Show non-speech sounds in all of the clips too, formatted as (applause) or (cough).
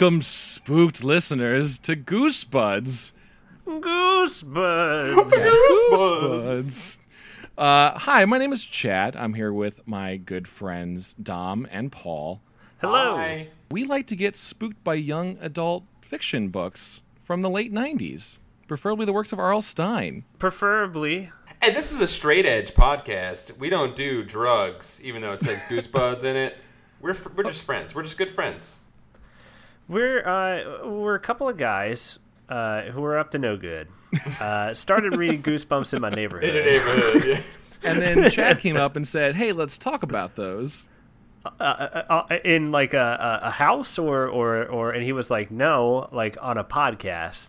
Welcome, spooked listeners, to Goosebuds. Goosebuds. Goosebuds. Uh, hi, my name is Chad. I'm here with my good friends Dom and Paul. Hello. Hi. We like to get spooked by young adult fiction books from the late 90s, preferably the works of R.L. Stine. Preferably. And this is a straight edge podcast. We don't do drugs, even though it says goosebuds in it. We're we're just friends. We're just good friends. We're uh, we're a couple of guys uh, who are up to no good. Uh, started reading Goosebumps in my neighborhood. In a neighborhood. neighborhood. Yeah. And then Chad came up and said, hey, let's talk about those. Uh, uh, in like a, a, a house or, or or and he was like no like on a podcast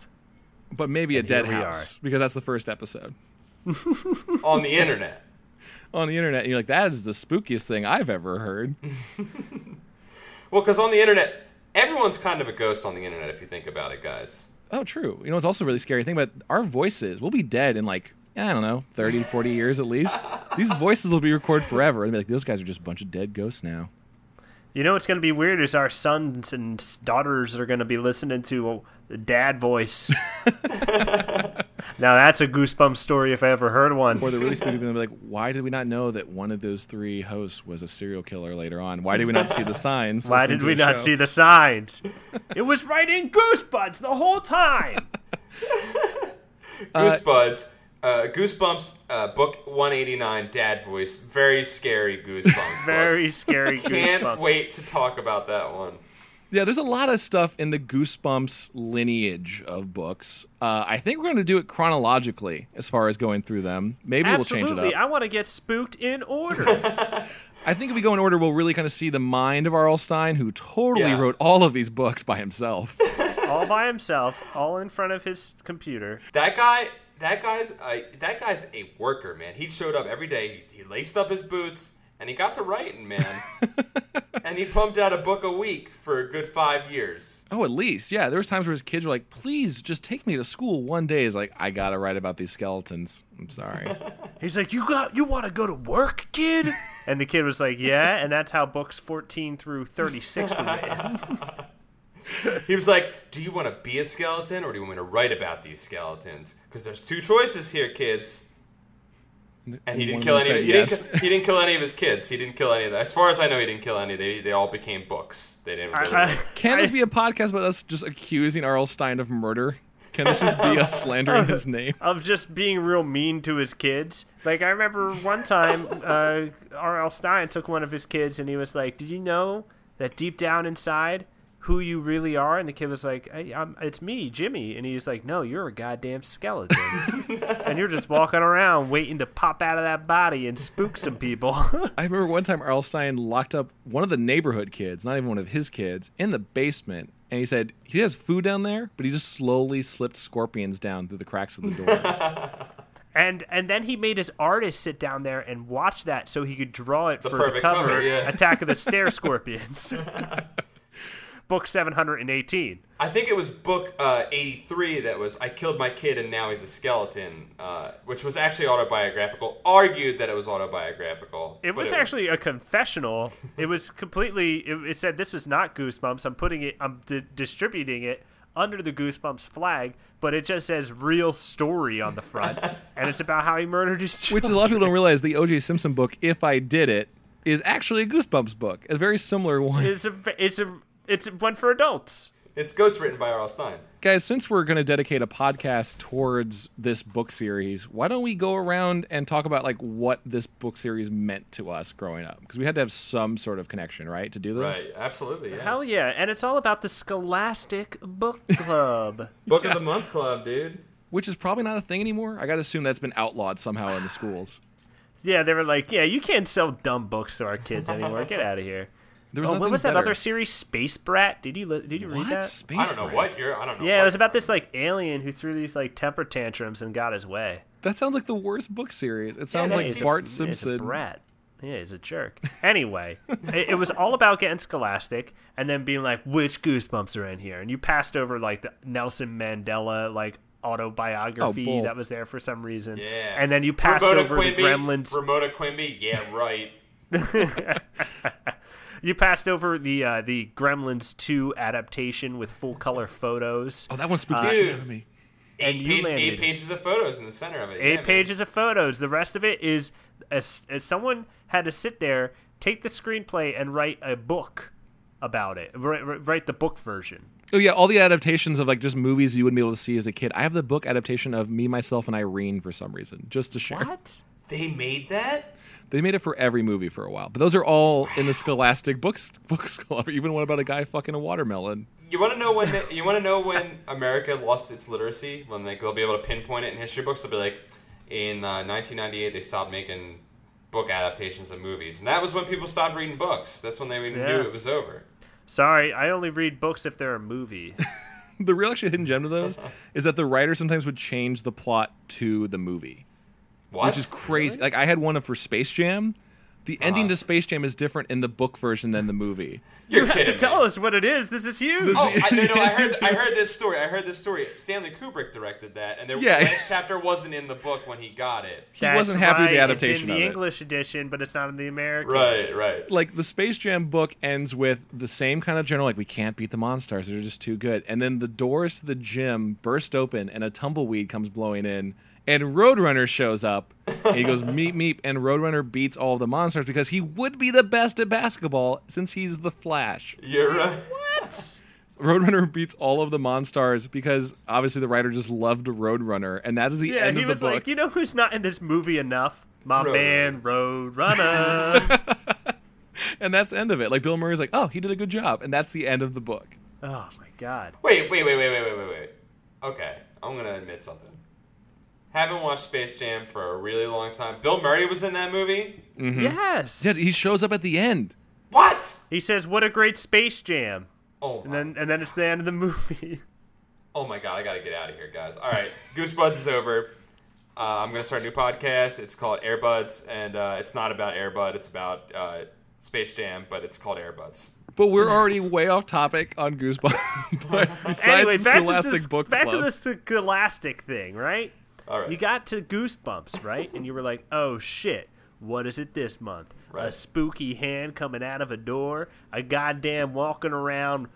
But maybe a dead here we house, because that's the first episode. (laughs) (laughs) On the internet. On the internet, and you're like, that is the spookiest thing I've ever heard. (laughs) Well, because on the internet, everyone's kind of a ghost on the internet if you think about it, guys. Oh, true. You know, it's also really scary thing but our voices. We'll be dead in like, I don't know, 30, 40 years at least. (laughs) These voices will be recorded forever. And be like, those guys are just a bunch of dead ghosts now. you know what's going to be weird is our sons and daughters are going to be listening to the dad voice (laughs) (laughs) now that's a goosebump story if i ever heard one Or the really spooky people will be like, why did we not know that one of those three hosts was a serial killer later on? Why did we not see the signs? Why did we not show? see the signs? it was right in Goosebuds the whole time. (laughs) Goosebuds. Uh, Goosebumps, uh, book 189, Dad Voice. Very scary Goosebumps. (laughs) Very scary Can't wait to talk about that one. Yeah, there's a lot of stuff in the Goosebumps lineage of books. Uh, I think we're going to do it chronologically as far as going through them. Maybe we'll change it up. I want to get spooked in order. (laughs) I think if we go in order, we'll really kind of see the mind of R.L. Stine, who totally Yeah. wrote all of these books by himself. (laughs) all by himself, all in front of his computer. That guy, that guy's, uh, that guy's a worker, man. He showed up every day. He, he laced up his boots and he got to writing, man. (laughs) and he pumped out a book a week for a good five years. oh, at least. Yeah, there was times where his kids were like, please just take me to school one day. He's like, I got to write about these skeletons. I'm sorry. (laughs) He's like, "You got, you want to go to work, kid?" (laughs) And the kid was like, "Yeah." And that's how books fourteen through thirty-six were made. He was like, "Do you want to be a skeleton, or do you want me to write about these skeletons? Because there's two choices here, kids." And he didn't kill any. said He, yes. didn't, he didn't kill any of his kids. He didn't kill any of them. As far as I know, he didn't kill any. They they all became books. They didn't. Really I- make- Can this I- be a podcast about us just accusing R.L. Stine of murder? Can this just be us (laughs) slandering his (laughs) name? of just being real mean to his kids. Like I remember one time, (laughs) uh, R.L. Stine took one of his kids and he was like, "Did you know that deep down inside, who you really are?" And the kid was like, hey, I'm, "It's me, Jimmy." And he's like, "No, you're a goddamn skeleton, (laughs) and you're just walking around waiting to pop out of that body and spook some people." (laughs) I remember one time R.L. Stine locked up one of the neighborhood kids, not even one of his kids, in the basement. And he said he has food down there, but he just slowly slipped scorpions down through the cracks of the doors. (laughs) And and then he made his artist sit down there and watch that so he could draw it for the cover, cover, yeah. Attack of the Stair Scorpions. Book 718. I think it was book uh, 83 that was I killed my kid and now he's a skeleton, uh, which was actually autobiographical. Argued that it was autobiographical. It but was actually a confessional. It was completely. It, it said this was not Goosebumps. I'm putting it. I'm di- distributing it under the Goosebumps flag, but it just says "real story" on the front, (laughs) and it's about how he murdered his Which children. a lot of people don't realize the O.J. Simpson book, If I Did It, is actually a Goosebumps book. A very similar one. It's a. It's a. It's one for adults. It's ghostwritten by R.L. Stine. Guys, since we're going to dedicate a podcast towards this book series, why don't we go around and talk about like what this book series meant to us growing up? Because we had to have some sort of connection, right, to do this. Right, absolutely. Yeah. Hell yeah! And it's all about the Scholastic Book (laughs) Club. Book of the Month Club, dude. Which is probably not a thing anymore. I got to assume that's been outlawed somehow in the (sighs) schools. yeah, they were like, "Yeah, you can't sell dumb books to our kids anymore. Get out of here." There was Oh, what was that better. other series, Space Brat? Did you li- did you read that? Space I don't know Brat? what you're. I don't know. Yeah, it was about this like alien who threw these like temper tantrums and got his way. That sounds like the worst book series. It sounds it like is. Bart a Simpson. brat. Yeah, he's a jerk. Anyway, (laughs) it, it was all about getting Scholastic and then being like, which Goosebumps are in here? And you passed over like the Nelson Mandela like autobiography Oh, that was there for some reason. Yeah. And then you passed Ramona over Quimby, the Gremlins. Ramona Quimby. Yeah, right. (laughs) (laughs) You passed over the uh, the Gremlins 2 adaptation with full color photos. Oh, that one spooked the shit out of me. And Eight, you page, landed. eight pages of photos in the center of it. Eight yeah, man. pages of photos. The rest of it is as, as someone had to sit there, take the screenplay, and write a book about it. Write, write the book version. Oh yeah, all the adaptations of like just movies you wouldn't be able to see as a kid. I have the book adaptation of Me, Myself, and Irene for some reason, just to share. What? They made that? They made it for every movie for a while, but those are all in the Scholastic books. (laughs) Books, even one about a guy fucking a watermelon. You want to know when the, you want to know when America lost its literacy? When they, they'll be able to pinpoint it in history books. They'll be like, in uh, 1998 they stopped making book adaptations of movies, and that was when people stopped reading books. That's when they Yeah. knew it was over. Sorry, I only read books if they're a movie. (laughs) The real actually hidden gem to those (laughs) is that the writer sometimes would change the plot to the movie, What? which is crazy. Like I had one of for Space Jam. The uh-huh. ending to Space Jam is different in the book version than the movie. You're you have to kidding tell us what it is. This is huge. This- Oh, I, no, no, I heard, I (laughs) heard this story. I heard this story. Stanley Kubrick directed that, and there, Yeah. (laughs) the last chapter wasn't in the book when he got it. He wasn't happy with the right. adaptation It's in of the it. English edition, but it's not in the American. Right, right. like the Space Jam book ends with the same kind of general like we can't beat the monsters they're just too good and then the doors to the gym burst open and a tumbleweed comes blowing in and Roadrunner shows up and he goes meep meep and Roadrunner beats all of the monsters because he would be the best at basketball since he's the Flash. You're right. What? Roadrunner beats all of the monsters because obviously the writer just loved Roadrunner and that is the Yeah, end of the was book. like, you know who's not in this movie enough? My Roadrunner. man, Roadrunner. (laughs) and that's the end of it. Like Bill Murray's like, "Oh, he did a good job." And that's the end of the book. oh my god. Wait, wait, wait, wait, wait, wait, wait, wait. Okay, I'm gonna admit something. Haven't watched Space Jam for a really long time. Bill Murray was in that movie. Yes. Yeah, he shows up at the end. What? He says, "What a great Space Jam," Oh and then and then it's the end of the movie. (laughs) oh my god! I gotta get out of here, guys. All right, (laughs) Goosebuds is over. Uh, I'm gonna start a new podcast. It's called Airbuds, and uh, it's not about Airbud. It's about uh, Space Jam, but it's called Airbuds. But we're already way off topic on Goosebumps. (laughs) but besides anyway, the back to Scholastic this Book back Club, to this Scholastic thing, right? All right. You got to Goosebumps, right? And you were like, "Oh shit, what is it this month? A spooky hand coming out of a door, a goddamn walking around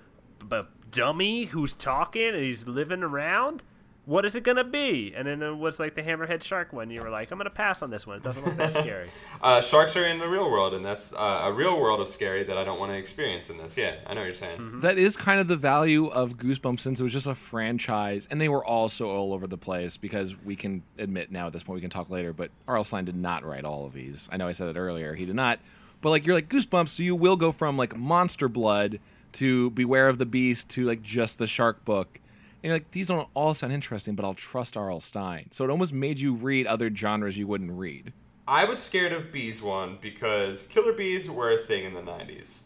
b- dummy who's talking and he's living around. What is it gonna be?" And then it was like the hammerhead shark one. You were like, "I'm gonna pass on this one. It doesn't look that scary." (laughs) Uh, sharks are in the real world, and that's uh, a real world of scary that I don't want to experience in this. Yeah, I know what you're saying. that is kind of the value of Goosebumps since it was just a franchise, and they were also all over the place. Because we can admit now at this point, we can talk later, but R.L. Stine did not write all of these. I know I said it earlier; he did not. But like you're like Goosebumps, so you will go from like Monster Blood to Beware of the Beast to like just the Shark book. And you're like, these don't all sound interesting, but I'll trust R.L. Stine. So it almost made you read other genres you wouldn't read. I was scared of bees one because killer bees were a thing in the 90s.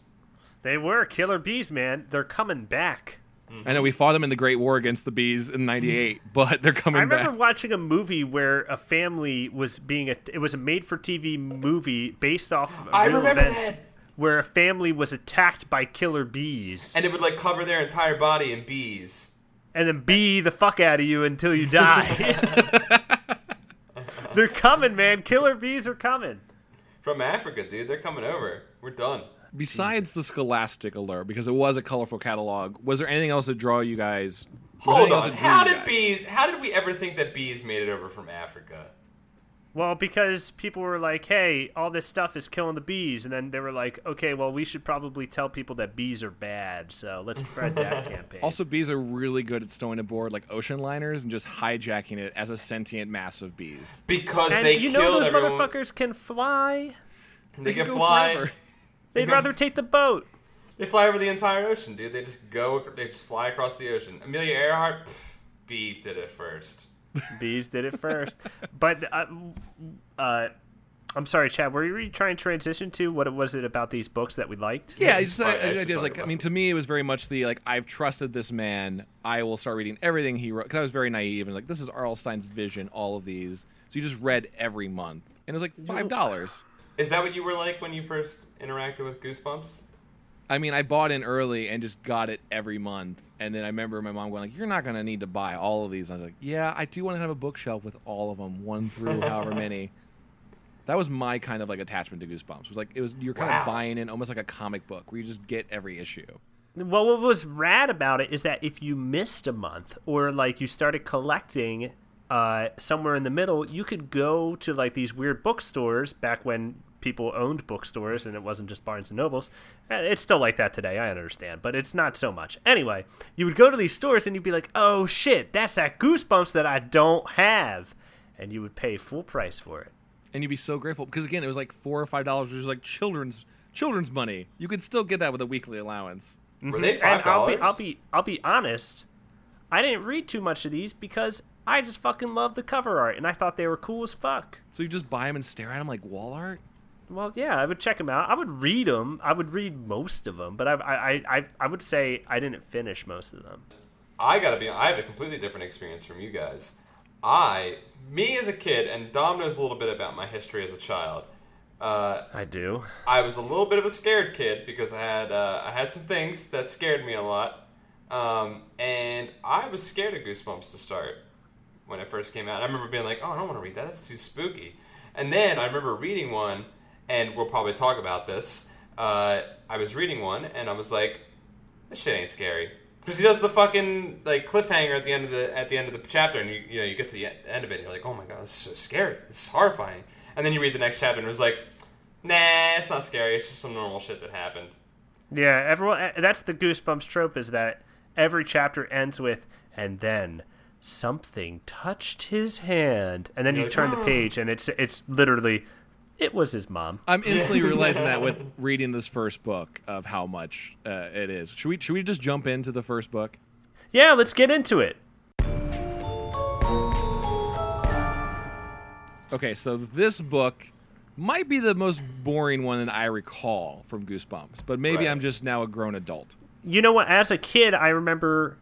they were killer bees, man. They're coming back. I know we fought them in the Great War against the bees in '98, mm. but they're coming back. I remember back. watching a movie where a family was being a. It was a made-for-TV movie based off of I real remember events, that. where a family was attacked by killer bees, And it would like cover their entire body in bees. And then bee the fuck out of you until you die. (laughs) (laughs) They're coming, man. Killer bees are coming. From Africa, dude. They're coming over. We're done. Besides the Scholastic alert, because it was a colorful catalog, was there anything else that draw you guys? Hold on. How did guys? bees how did we ever think that bees made it over from Africa? Well, because people were like, "Hey, all this stuff is killing the bees," and then they were like, "Okay, well, we should probably tell people that bees are bad, so let's spread that (laughs) campaign." Also, bees are really good at stowing aboard like ocean liners and just hijacking it as a sentient mass of bees. Because and they you know those everyone. motherfuckers can fly. They can go fly. forever. They'd Okay. rather take the boat. They fly over the entire ocean, dude. They just go. They just fly across the ocean. Amelia Earhart, pff, bees did it first. Bees did it first. but uh, uh, I'm sorry, Chad. Were you really trying to transition to what was it about these books that we liked? Yeah, I just Sorry, I the should idea was like, I mean, to me, it was very much the like, I've trusted this man. I will start reading everything he wrote because I was very naive and like, this is R.L. Stine's vision. All of these, so you just read every month, and it was like five dollars. Is that what you were like when you first interacted with Goosebumps? I mean, I bought in early and just got it every month. And then I remember my mom going like, "You're not going to need to buy all of these." And I was like, "Yeah, I do want to have a bookshelf with all of them, one through (laughs) however many." That was my kind of like attachment to Goosebumps. It was like it was you're kind Wow. of buying in almost like a comic book where you just get every issue. Well, what was rad about it is that if you missed a month or like you started collecting uh, somewhere in the middle, you could go to like these weird bookstores back when people owned bookstores and it wasn't just Barnes and Nobles. It's still like that today, I understand, but it's not so much. Anyway, you would go to these stores and you'd be like, "Oh shit, that's that Goosebumps that I don't have," and you would pay full price for it. And you'd be so grateful because again, it was like four or five dollars, which was like children's children's money. You could still get that with a weekly allowance. Were mm-hmm. they five And I'll be. I'll be, I'll be honest. I didn't read too much of these because I just fucking loved the cover art and I thought they were cool as fuck. So you just buy them and stare at them like wall art. Well, yeah, I would check them out. I would read them. I would read most of them, but I, I, I, I would say I didn't finish most of them. I gotta be. I have a completely different experience from you guys. I, me as a kid, and Dom knows a little bit about my history as a child. Uh, I do. I was a little bit of a scared kid because I had uh, I had some things that scared me a lot, um, and I was scared of Goosebumps to start when it first came out. I remember being like, "Oh, I don't want to read that. That's too spooky." And then I remember reading one, and we'll probably talk about this. Uh, I was reading one, and I was like, "This shit ain't scary." Because he does the fucking like cliffhanger at the end of the at the end of the chapter, and you you know you get to the end of it, and you're like, "Oh my god, this is so scary. This is horrifying." And then you read the next chapter, and it was like, Nah, it's not scary. It's just some normal shit that happened. Yeah, everyone. eh, That's the Goosebumps trope is that every chapter ends with, and then something touched his hand, and then you turn the page, and it's it's literally, it was his mom. I'm instantly (laughs) realizing that with reading this first book of how much uh, it is. Should we should we just jump into the first book? Yeah, let's get into it. Okay, so this book might be the most boring one that I recall from Goosebumps, but maybe Right. I'm just now a grown adult. You know what? As a kid, I remember,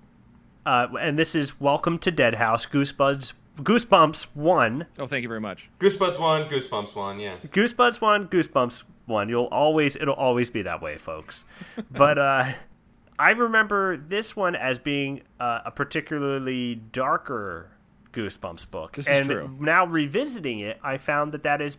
uh, and this is Welcome to Dead House, Goosebumps, Goosebumps one, Oh, thank you very much. Goosebumps one, Goosebumps one, yeah. Goosebumps one, Goosebumps one. You'll always, it'll always be that way, folks. but uh, (laughs) I remember this one as being uh, a particularly darker Goosebumps book. This is true. now revisiting it, I found that that is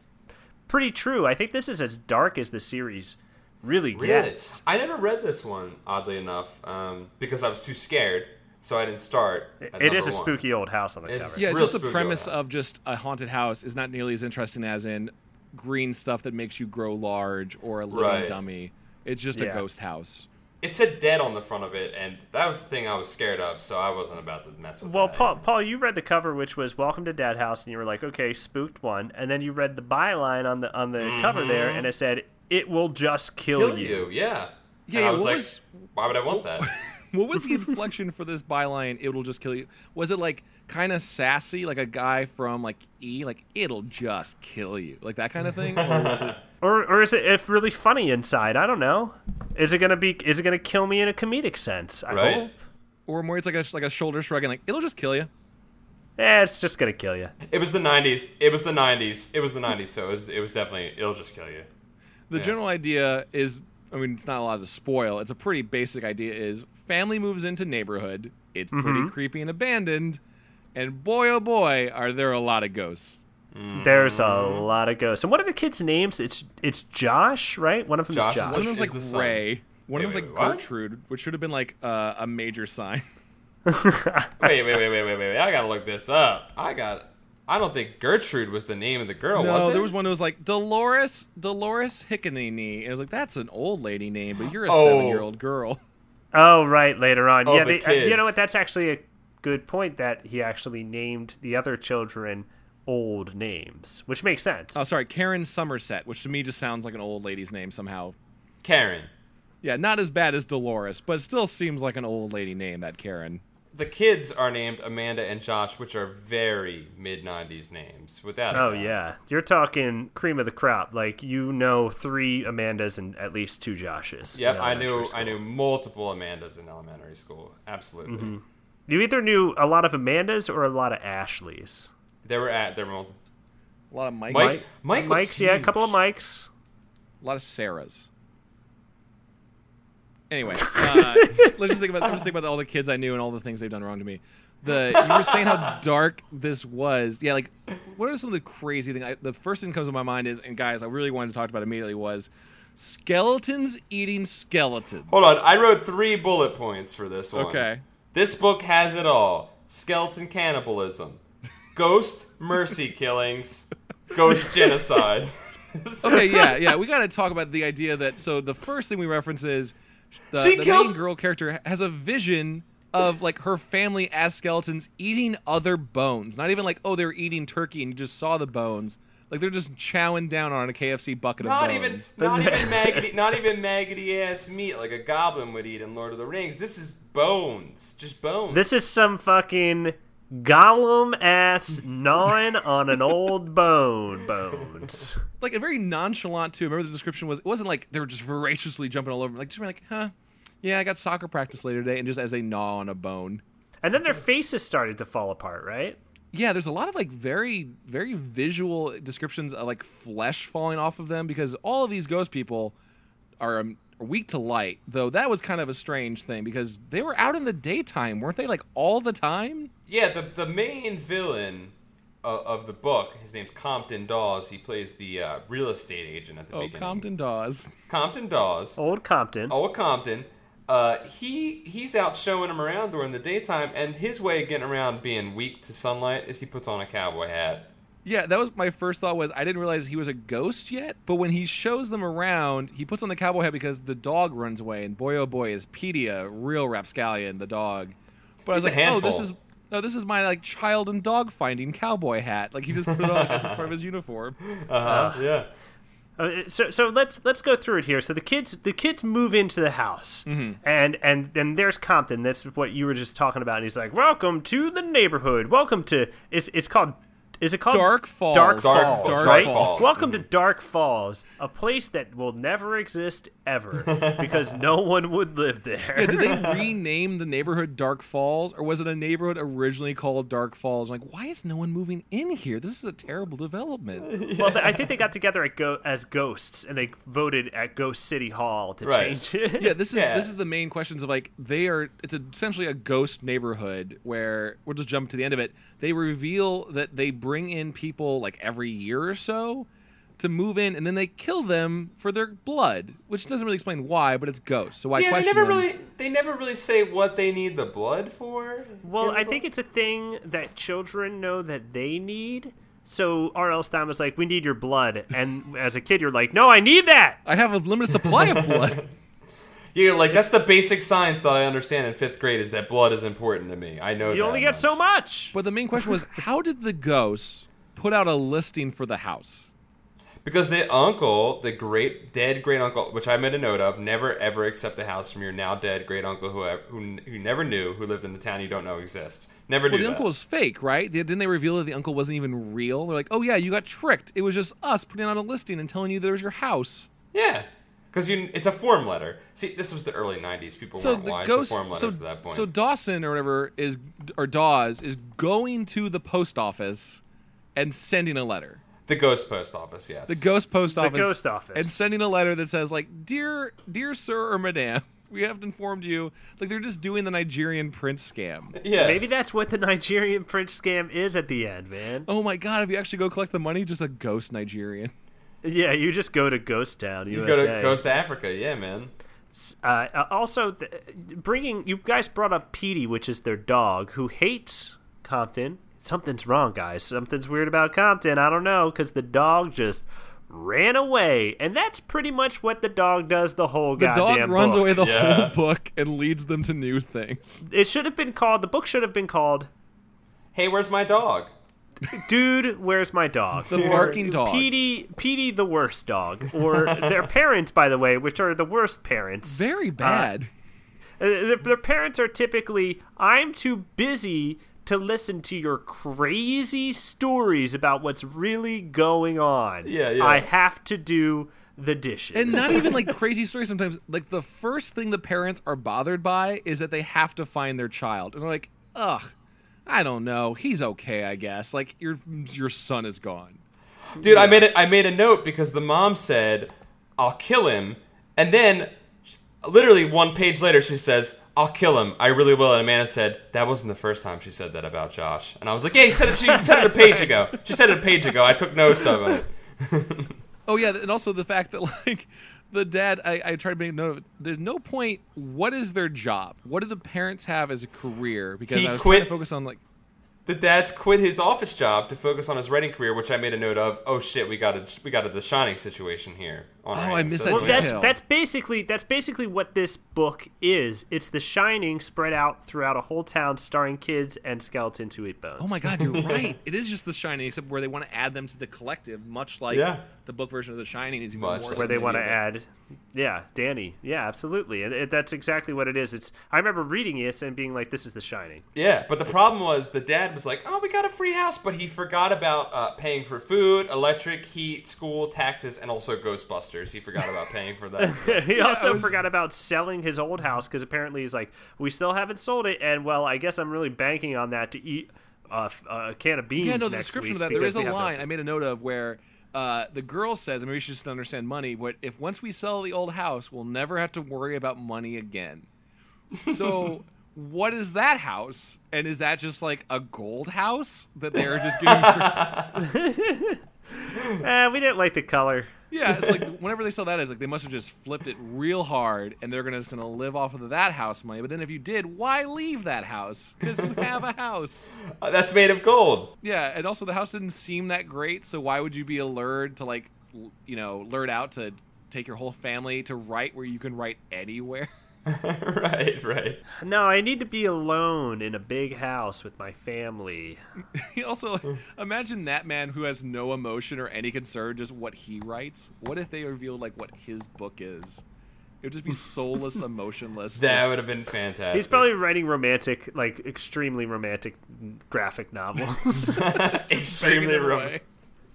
pretty true. I think this is as dark as the series really Really? gets. I never read this one, oddly enough, um, because I was too scared, so I didn't start. At It is a one. spooky old house on the It's- cover. Yeah, real just the premise of just a haunted house is not nearly as interesting as in green stuff that makes you grow large or a living Right. dummy. It's just a ghost house. It said dead on the front of it, and that was the thing I was scared of, so I wasn't about to mess with it. Well, that. Paul, Paul, you read the cover, which was "Welcome to Dad House," and you were like, "Okay, spooked one." And then you read the byline on the on the mm-hmm. cover there, and it said, "It will just kill, Kill you." you, yeah. Yeah, And I yeah, was what like, was- why would I want that? (laughs) What was the (laughs) inflection for this byline? It'll just kill you. Was it like kind of sassy, like a guy from like E, like it'll just kill you, like that kind of thing, or was it? (laughs) Or or is it if really funny inside? I don't know. Is it gonna be? Is it gonna kill me in a comedic sense? I Right? hope. Or more, it's like a like a shoulder shrugging, like it'll just kill you. Eh, it's just gonna kill you. it was the '90s. It was the '90s. It was the '90s. So it was. It was definitely. It'll just kill you. The Yeah. general idea is, I mean, it's not allowed to spoil. It's a pretty basic idea. Is family moves into neighborhood. It's pretty creepy and abandoned, and boy oh boy, are there a lot of ghosts. There's a lot of ghosts. And what are the kids' names? It's it's Josh, right? One of them Josh is is Josh. One of them's is like the son. Ray. One of Wait, them's wait, like what? Gertrude, which should have been like uh, a major sign. (laughs) Wait, wait, wait, wait, wait, wait. I gotta look this up. I got. I don't think Gertrude was the name of the girl. no, was it? there was one that was like Dolores Dolores Hickanini. It was like that's an old lady name, but you're a Oh. seven year old girl. Oh, right, later on. Oh, yeah, the they, uh, you know what? That's actually a good point that he actually named the other children old names, which makes sense. Oh, sorry, Karen Somerset, which to me just sounds like an old lady's name somehow. Karen. Yeah, not as bad as Dolores, but it still seems like an old lady name, that Karen. The kids are named Amanda and Josh, which are very mid '90s names. Without. Oh doubt. yeah, you're talking cream of the crop. Like you know, three Amandas and at least two Joshes. in Yep, I knew. school. I knew multiple Amandas in elementary school. Absolutely. Mm-hmm. You either knew a lot of Amandas or a lot of Ashleys. There were at. They were multiple. A lot of Mikes. Mike. Mike. was Mikes, yeah, a couple of. Mikes. A lot of Sarahs. Anyway, (laughs) uh, let's just think about. I'm just thinking about all the kids I knew and all the things they've done wrong to me. The you were saying how dark this was. Yeah, like what are some of the crazy things? I, the first thing that comes to my mind is, and guys, I really wanted to talk about immediately was skeletons eating skeletons. Hold on, I wrote three bullet points for this one. Okay. This book has it all: skeleton cannibalism, ghost mercy killings, ghost (laughs) genocide. okay, yeah, (laughs) yeah. We got to talk about the idea that so the first thing we reference is the, She the kills- main girl character has a vision of like her family as skeletons eating other bones. Not even like oh they're eating turkey and you just saw the bones. Like they're just chowing down on a KFC bucket Not of even, bones. not even (laughs) maggoty, not even maggoty ass meat like a goblin would eat in Lord of the Rings. This is bones, just bones. This is some fucking Gollum ass gnawing on an old bone bones. like a very nonchalant too. Remember the description was it wasn't like they were just voraciously jumping all over. Like just like huh. Yeah, I got soccer practice later today, and just as they gnaw on a bone. And then their faces started to fall apart, right? Yeah, there's a lot of like very, very visual descriptions of like flesh falling off of them because all of these ghost people are, um, are weak to light. Though that was kind of a strange thing because they were out in the daytime, weren't they? Like all the time. yeah, the the main villain of, of the book, his name's Compton Dawes. He plays the uh, real estate agent at the Oh, beginning. Compton Dawes. Compton Dawes. Old Compton. Old Compton. Uh, he he's out showing him around during the daytime, and his way of getting around being weak to sunlight is he puts on a cowboy hat. Yeah, that was my first thought. Was I didn't realize he was a ghost yet, but when he shows them around, he puts on the cowboy hat because the dog runs away, and boy oh boy is Petey a real rapscallion, the dog. But I was He's a like, oh, this is no, this is my like child and dog finding cowboy hat. Like he just put it on as part of his uniform. (laughs) Uh huh. yeah. Uh, so so let's let's go through it here. So the kids the kids move into the house, Mm-hmm. and and then there's Compton. That's what you were just talking about. And he's like, "Welcome to the neighborhood. Welcome to it's it's called is it called Dark Falls. Dark Dark Falls, Falls. right? Dark Falls. Welcome to Dark Falls, a place that will never exist ever (laughs) because no one would live there. Yeah, did they (laughs) rename the neighborhood Dark Falls, or was it a neighborhood originally called Dark Falls? I'm like, why is no one moving in here? This is a terrible development. (laughs) well, I think they got together at go- as ghosts and they voted at Ghost City Hall to Right. change it. yeah, this is Yeah. this is the main questions of like they are. It's essentially a ghost neighborhood where we'll just jump to the end of it. They reveal that they bring in people like every year or so to move in, and then they kill them for their blood, which doesn't really explain why, but it's ghosts. So why Yeah, they question never them? really they never really say what they need the blood for. Well, I book. think it's a thing that children know that they need. So R.L. Stine was like, "We need your blood," and as a kid, you're like, "No, I need that." I have a limited supply of blood. (laughs) You're like that's the basic science that I understand in fifth grade is that blood is important to me. I know You that only get much. so much. But the main question was, how did the ghosts put out a listing for the house? Because the uncle, the great dead great uncle, which I made a note of, never ever accept the house from your now dead great uncle who who who never knew, who lived in the town you don't know exists. Never did Well, do the that. uncle was fake, right? Didn't they reveal that the uncle wasn't even real? They're like, oh yeah, you got tricked. It was just us putting out a listing and telling you there was your house. yeah, because you it's a form letter. See, this was the early '90s. People So weren't the wise ghost, to form letters so, at that point. so Dawson or whatever is, or Dawes is going to the post office and sending a letter. the ghost post office, yes. The ghost post office. The ghost office. And sending a letter that says like, dear, dear sir or madam, (laughs) we have informed you. Like they're just doing the Nigerian prince scam. (laughs) yeah, Maybe that's what the Nigerian prince scam is at the end, man. Oh my god! If you actually go collect the money, just a ghost Nigerian. (laughs) Yeah, you just go to Ghost Town, you USA. go to Ghost to Africa. Yeah, man. Uh, uh, also, th- bringing you guys brought up Petey, which is their dog, who hates Compton. Something's wrong, guys. Something's weird about Compton. I don't know, because the dog just ran away, and that's pretty much what the dog does the whole The goddamn dog runs book. away the Yeah. whole book and leads them to new things. It should have been called. The book should have been called Hey, where's my dog? "Dude, Where's My Dog?" The barking dog. Petey, Petey, the worst dog, or their parents, by the way, which are the worst parents. Very bad. Uh, their, their parents are typically, I'm too busy to listen to your crazy stories about what's really going on. Yeah, yeah. I have to do the dishes. and not (laughs) even like crazy stories sometimes. Like the first thing the parents are bothered by is that they have to find their child. And they're like, ugh, I don't know. He's okay, I guess. Like your your son is gone. Dude, I made it. I made a note because the mom said, "I'll kill him," and then literally one page later, she says, "I'll kill him. I really will." And Amanda said, "That wasn't the first time she said that about Josh." And I was like, "Yeah, you said it. She said it a page ago. She said it a page ago. I took notes of it." Oh yeah, and also the fact that like the dad, I, I tried to make note of. it. There's no point. What is their job? What do the parents have as a career? Because He I was quit- trying to focus on like. The dad's quit his office job to focus on his writing career, which I made a note of. Oh shit, we got a we got a The Shining situation here. On Oh, I hands. missed That's that Well, that's detail. that's basically that's basically what this book is. It's The Shining spread out throughout a whole town, starring kids and skeletons who eat bones. Oh my god, you're (laughs) right. It is just The Shining, except where they want to add them to the collective, much like Yeah. the book version of The Shining is even Much more. where they want to add yeah danny yeah absolutely and it, that's exactly what it is it's i remember reading this and being like this is the shining Yeah, but the problem was the dad was like, "Oh, we got a free house," but he forgot about uh, paying for food, electric, heat, school, taxes, and also Ghostbusters. He forgot about paying for that. stuff. (laughs) he also was- forgot about selling his old house because apparently he's like we still haven't sold it and well i guess i'm really banking on that to eat a can of beans Yeah, no, the description of that. There because is a we no line food." I made a note of where uh, the girl says, I mean, we should just understand money, but if once we sell the old house, we'll never have to worry about money again. So, (laughs) what is that house? And is that just like a gold house that they're just giving? (laughs) (laughs) eh, we didn't like the color yeah, it's like (laughs) whenever they sell that, it's like they must have just flipped it real hard, and they're gonna just gonna live off of that house money. But then if you did, why leave that house? Because you have a house. (laughs) Uh, That's made of gold. Yeah, and also the house didn't seem that great, so why would you be allured to like, l- you know, lured out to take your whole family to write where you can write anywhere? (laughs) right, right. no i need to be alone in a big house with my family (laughs) also, imagine that man who has no emotion or any concern, just what he writes. What if they revealed like what his book is? It would just be soulless, (laughs) emotionless. That just- would have been fantastic. he's probably writing romantic like extremely romantic graphic novels extremely begging them rom- away.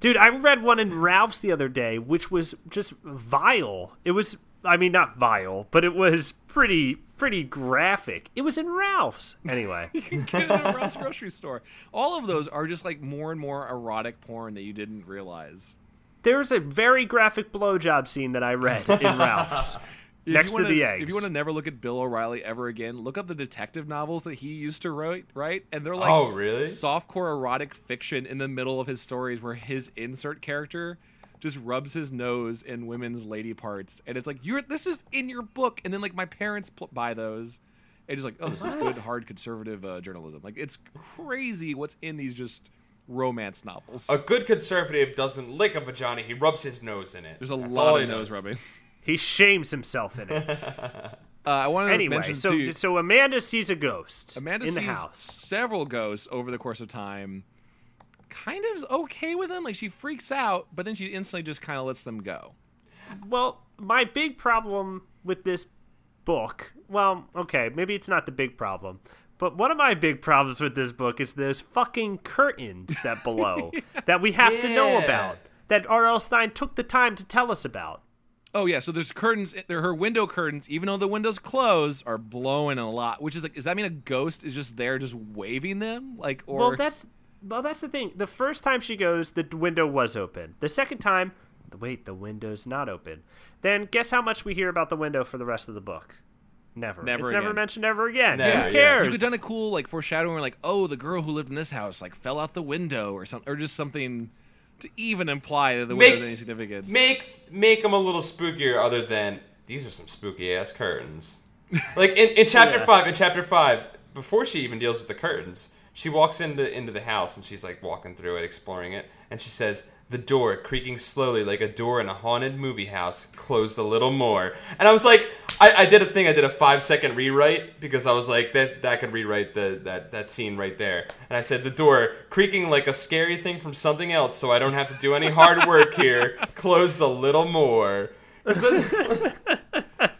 Dude, I read one in Ralph's the other day, which was just vile. It was, I mean, not vile, but it was pretty, pretty graphic. It was in Ralph's. Anyway, (laughs) Get it at Ralph's grocery store. All of those are just like more and more erotic porn that you didn't realize. there's a very graphic blowjob scene that I read in (laughs) Ralph's next you to wanna- the eggs. If you want to never look at Bill O'Reilly ever again, look up the detective novels that he used to write, right? And they're like Oh, really? softcore erotic fiction in the middle of his stories where his insert character just rubs his nose in women's lady parts. And it's like, you're this is in your book. And then like my parents pl- buy those. And it's like, oh, this is good, hard conservative uh, journalism. Like it's crazy what's in these just romance novels. A good conservative doesn't lick a vagina; he rubs his nose in it. There's a That's lot of nose knows. rubbing. he shames himself in it. (laughs) Uh, I wanted to anyway, mention so too, so Amanda sees a ghost Amanda in sees the house. several ghosts over the course of time. Kind of is okay with them. Like she freaks out, but then she instantly just kind of lets them go. Well, my big problem with this book, well, okay, maybe it's not the big problem, but one of my big problems with this book is those fucking curtains that below (laughs) that we have to know about. That R.L. Stine took the time to tell us about. Oh yeah, so there's curtains. There her window curtains, even though the windows closed, are blowing a lot. Which is like, does that mean a ghost is just there, just waving them? Like, or Well, that's well, that's the thing. The first time she goes, the window was open. The second time, wait, the window's not open. Then guess how much we hear about the window for the rest of the book? Never. Never it's never mentioned ever again. Never. Who cares? you could done a cool like foreshadowing, like, oh, the girl who lived in this house like fell out the window or something, or just something to even imply that the Make- window's any significance. Make make them a little spookier, other than these are some spooky ass curtains. Like in, in chapter (laughs) Yeah. five, in chapter five, before she even deals with the curtains, she walks into into the house and she's like walking through it, exploring it, and she says, "The door creaking slowly like a door in a haunted movie house closed a little more." And I was like, I, I did a thing, I did a five second rewrite because I was like, that that could rewrite the that that scene right there. And I said, "The door creaking like a scary thing from something else, so I don't have to do any hard work here, closed a little more." (laughs) (laughs)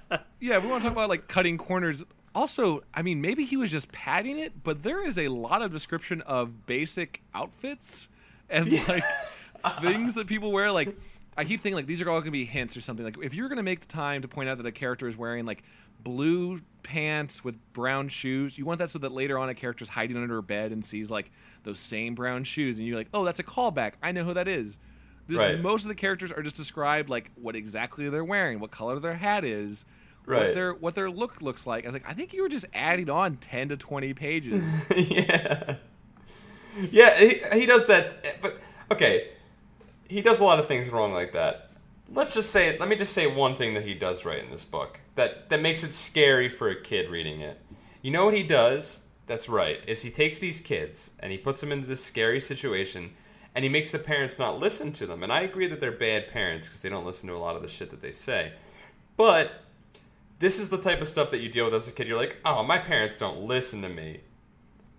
Yeah, we want to talk about like cutting corners. Also, I mean, maybe he was just padding it, but there is a lot of description of basic outfits and like things that people wear. Like, I keep thinking like these are all going to be hints or something. Like, if you're going to make the time to point out that a character is wearing like blue pants with brown shoes, you want that so that later on a character's hiding under a bed and sees like those same brown shoes, and you're like, oh, that's a callback. I know who that is. This, Right. Most of the characters are just described like what exactly they're wearing, what color their hat is. Right. what their what their look looks like. I was like, I think you were just adding on ten to twenty pages. (laughs) yeah. Yeah, he, he does that. But okay, he does a lot of things wrong like that. Let's just say, let me just say one thing that he does right in this book that that makes it scary for a kid reading it. You know what he does? That's right. Is he takes these kids and he puts them into this scary situation, and he makes the parents not listen to them. And I agree that they're bad parents because they don't listen to a lot of the shit that they say. But this is the type of stuff that you deal with as a kid. You're like, oh, my parents don't listen to me,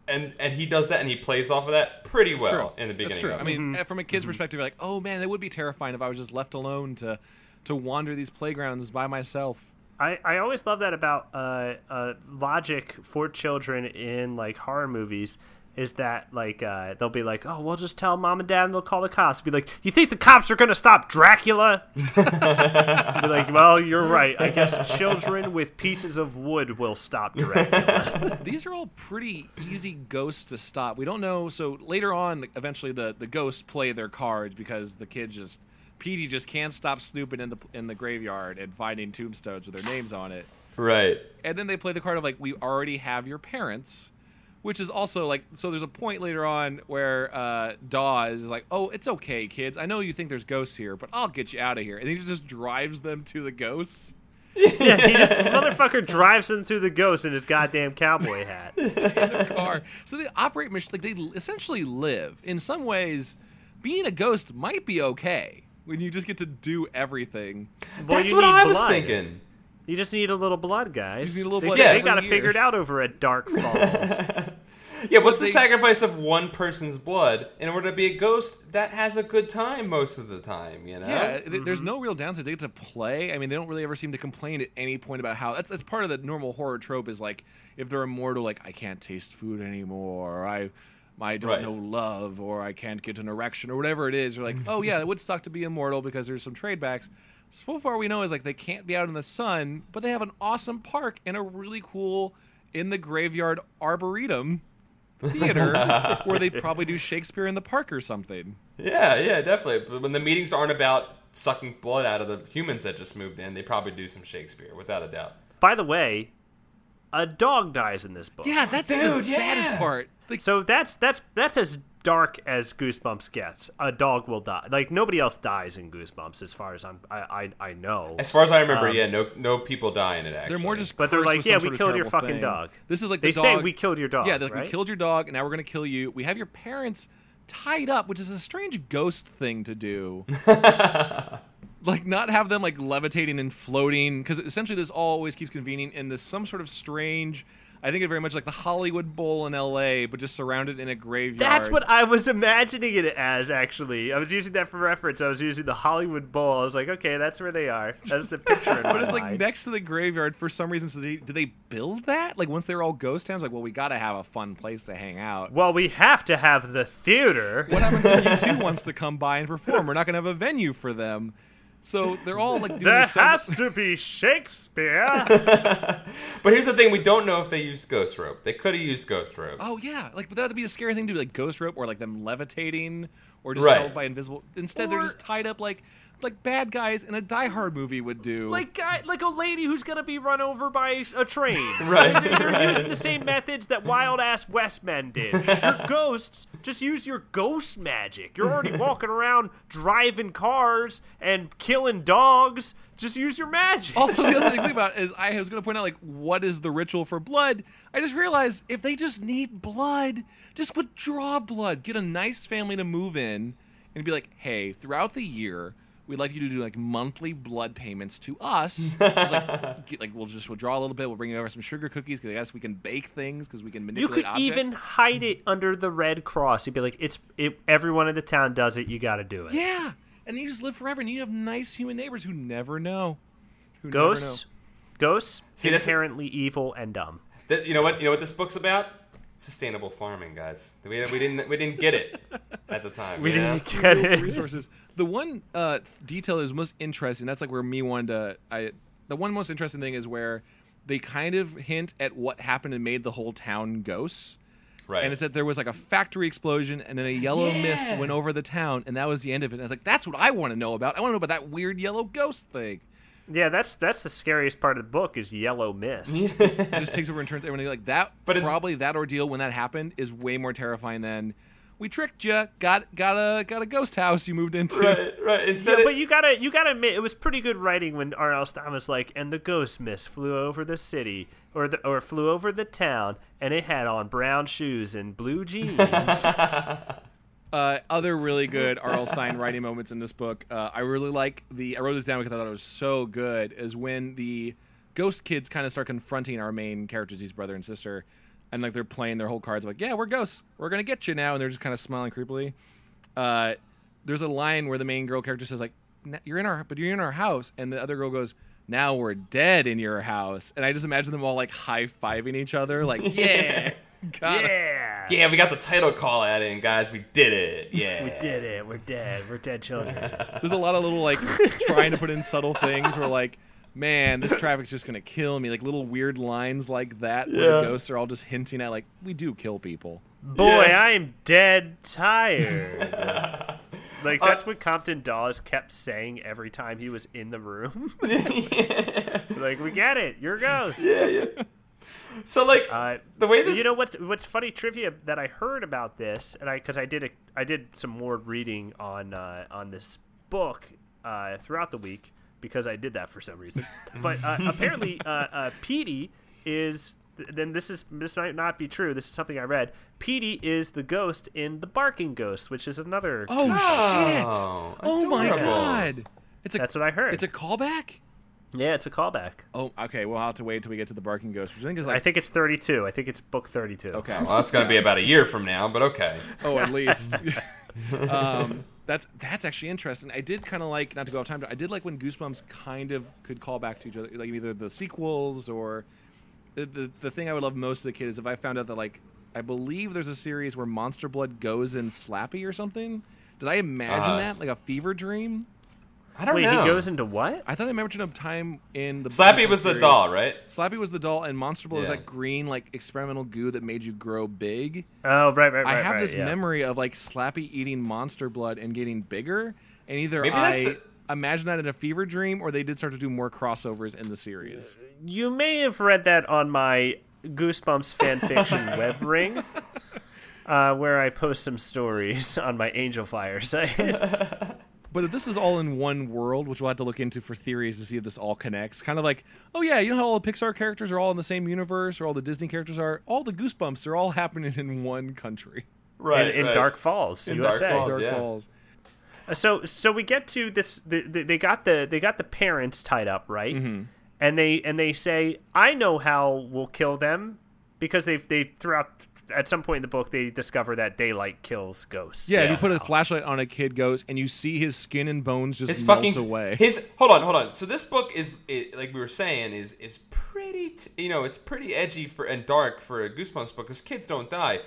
and and he does that and he plays off of that pretty well true. in the beginning. That's true. of I it. mean, uh, from a kid's perspective, you're like, oh man, that would be terrifying if I was just left alone to to wander these playgrounds by myself. I, I always love that about uh, uh, logic for children in like horror movies is that like uh, they'll be like, oh, we'll just tell mom and dad and they'll call the cops. Be like, you think the cops are gonna stop Dracula? (laughs) be like, well, you're right. I guess children with pieces of wood will stop Dracula. (laughs) These are all pretty easy ghosts to stop. We don't know. So later on, eventually the the ghosts play their cards because the kids just Petey just can't stop snooping in the in the graveyard and finding tombstones with their names on it. right. And then they play the card of like, we already have your parents, which is also like, so there's a point later on where uh, Dawes is like, oh, it's okay, kids. I know you think there's ghosts here, but I'll get you out of here. And he just drives them to the ghosts. yeah, he just motherfucker drives them through the ghosts in his goddamn cowboy hat. (laughs) in the car. So they operate mission like they essentially live. In some ways, being a ghost might be okay when you just get to do everything. Well, That's you what I was blood. thinking. You just need a little blood, guys. You need a little They- blood They, every got it year. figured out over at Dark (laughs) Falls. Yeah, what's the sacrifice of one person's blood in order to be a ghost that has a good time most of the time? You know. Yeah, th- there's mm-hmm. no real downside. They get to play. I mean, they don't really ever seem to complain at any point about how that's that's part of the normal horror trope is like if they're immortal, like I can't taste food anymore, or I I don't Right. know love, or I can't get an erection, or whatever it is. You're like, mm-hmm. oh yeah, it would suck to be immortal because there's some trade backs. So far, we know is like they can't be out in the sun, but they have an awesome park and a really cool in the graveyard arboretum theater (laughs) where they probably do Shakespeare in the park or something. Yeah, yeah, definitely. But when the meetings aren't about sucking blood out of the humans that just moved in, they probably do some Shakespeare, without a doubt. By the way, a dog dies in this book. Yeah, that's the Dude, saddest part. Like, So that's that's that's as dark as Goosebumps gets. A dog will die. Like nobody else dies in Goosebumps, as far as I'm, I I, I know. As far as I remember, Um, yeah, no, no people die in it. Actually, they're more just. But they're like, yeah, we killed your fucking thing. dog. This is like They the say dog- we killed your dog. Yeah, they're like, right? we killed your dog, and now we're gonna kill you. We have your parents tied up, which is a strange ghost thing to do. (laughs) like not have them like levitating and floating because essentially this all always keeps convening in this some sort of strange. I think it very much like the Hollywood Bowl in L.A., but just surrounded in a graveyard. That's what I was imagining it as. Actually, I was using that for reference. I was using the Hollywood Bowl. I was like, okay, that's where they are. That's the picture (laughs) But it's like next to the graveyard for some reason. So they, did they build that? Like once they were all ghost towns, like well, we got to have a fun place to hang out. well, we have to have the theater. What happens if U2 wants to come by and perform? We're not going to have a venue for them. So they're all like doing There this so- has to be Shakespeare. (laughs) But here's the thing: we don't know if they used ghost rope. They could have used ghost rope. Oh yeah, like but that would be a scary thing to do, like ghost rope or like them levitating or just Right. held by invisible. Instead, they're just tied up like like bad guys in a Die Hard movie would do. like guy, like a lady who's gonna be run over by a train. (laughs) Right. They're, they're using the same methods that wild ass West men did. Your (laughs) ghosts, just use your ghost magic. You're already (laughs) walking around driving cars and killing dogs. Just use your magic. Also, the other thing to think about is I was going to point out like what is the ritual for blood. I just realized if they just need blood, just withdraw blood. Get a nice family to move in and be like, hey, throughout the year. We'd like you to do like monthly blood payments to us. (laughs) Just, like, get, like we'll just withdraw a little bit. We'll bring you over some sugar cookies because I guess we can bake things because we can manipulate. You could objects. even hide it under the Red Cross. You'd be like, "It's it, everyone in the town does it. You got to do it." Yeah, and you just live forever, and you have nice human neighbors who never know. Who Ghosts, ghosts, See, this- inherently evil and dumb. Th- you know what? You know what this book's about? Sustainable farming, guys. We, we didn't we didn't get it at the time. We didn't (laughs) get it. resources. The one uh, detail that is most interesting. That's like where me wanted to. I the one most interesting thing is where they kind of hint at what happened and made the whole town ghosts. right. And it's that there was like a factory explosion, and then a yellow mist went over the town, and that was the end of it. And I was like, that's what I want to know about. I want to know about that weird yellow ghost thing. Yeah, that's that's the scariest part of the book is yellow mist. (laughs) It just takes over and turns everyone like that. But it- probably that ordeal when that happened is way more terrifying than we tricked you. Got got a got a ghost house you moved into. right, right. (laughs) Instead, Yeah, it- but you gotta you gotta admit it was pretty good writing when R.L. Stine was like, and the ghost mist flew over the city or the or flew over the town, and it had on brown shoes and blue jeans. (laughs) Uh, other really good R.L. Stine writing moments in this book. Uh, I really like the. I wrote this down because I thought it was so good. Is when the ghost kids kind of start confronting our main characters, his brother and sister, and like they're playing their whole cards like, "Yeah, we're ghosts. We're gonna get you now," and they're just kind of smiling creepily. Uh, there's a line where the main girl character says like, "N- "You're in our, but you're in our house," and the other girl goes. Now we're dead in your house, and I just imagine them all like high fiving each other, like (laughs) yeah, got it. yeah, yeah, we got the title call at in, guys. We did it. (laughs) Yeah, we did it. We're dead. We're dead children. (laughs) There's a lot of little like trying to put in subtle things where like, man, this traffic's just gonna kill me. Like little weird lines like that where Yeah. the ghosts are all just hinting at like we do kill people. Boy, Yeah. I'm dead tired. (laughs) like uh, that's what Compton Dawes kept saying every time he was in the room. like, we get it. You're a ghost. yeah, yeah. (laughs) So like Uh, the way this, you know what's what's funny trivia that I heard about this, and I because I did a, I did some more reading on uh, on this book uh, throughout the week because I did that for some reason. (laughs) but uh, apparently, uh, uh, Petey is then this is this might not be true. This is something I read. Petey is the ghost in the Barking Ghost, which is another. Oh, Oh, shit! Oh my god! It's a That's what I heard. it's a callback. Yeah, it's a callback. Oh, okay. We'll have to wait until we get to the barking ghost, which I think is I think it's thirty-two. I think it's book thirty-two. okay. well, that's gonna be about a year from now, but okay. Oh, at (laughs) least. (laughs) um, that's that's actually interesting. I did kind of like not to go off time, but I did like when Goosebumps kind of could call back to each other, like either the sequels or the the, the thing I would love most as a kid is if I found out that like I believe there's a series where Monster Blood goes in Slappy or something. Did I imagine Uh, that like a fever dream? I don't Wait, know. he goes into what? I thought I remembered a time in the Slappy Goosebumps was the series- doll, right? Slappy was the doll, and Monster Blood was Yeah. that green like experimental goo that made you grow big. Oh, right, right, right. I have right, this yeah. memory of like Slappy eating monster blood and getting bigger, and either Maybe that's I the- imagine that in a fever dream or they did start to do more crossovers in the series. You may have read that on my Goosebumps fanfiction (laughs) web ring, uh, where I post some stories (laughs) on my Angel Fire site. (laughs) But if this is all in one world, which we'll have to look into for theories to see if this all connects, kind of like, oh yeah, you know how all the Pixar characters are all in the same universe, or all the Disney characters are, all the Goosebumps are all (laughs) happening in one country. Right. in, in right. Dark Falls, In Dark USA. Falls. Dark yeah. Falls. Uh, So, so we get to this. The, the, they got the they got the parents tied up, right? Mm-hmm. And they and they say, "I know how we'll kill them," because they they throughout at some point in the book they discover that daylight kills ghosts. Yeah, Yeah. you put a flashlight on a kid ghost, and you see his skin and bones just His melt fucking away. His hold on, hold on. So this book is, it, like we were saying, is is pretty. T- you know, it's pretty edgy for and dark for a Goosebumps book because kids don't die.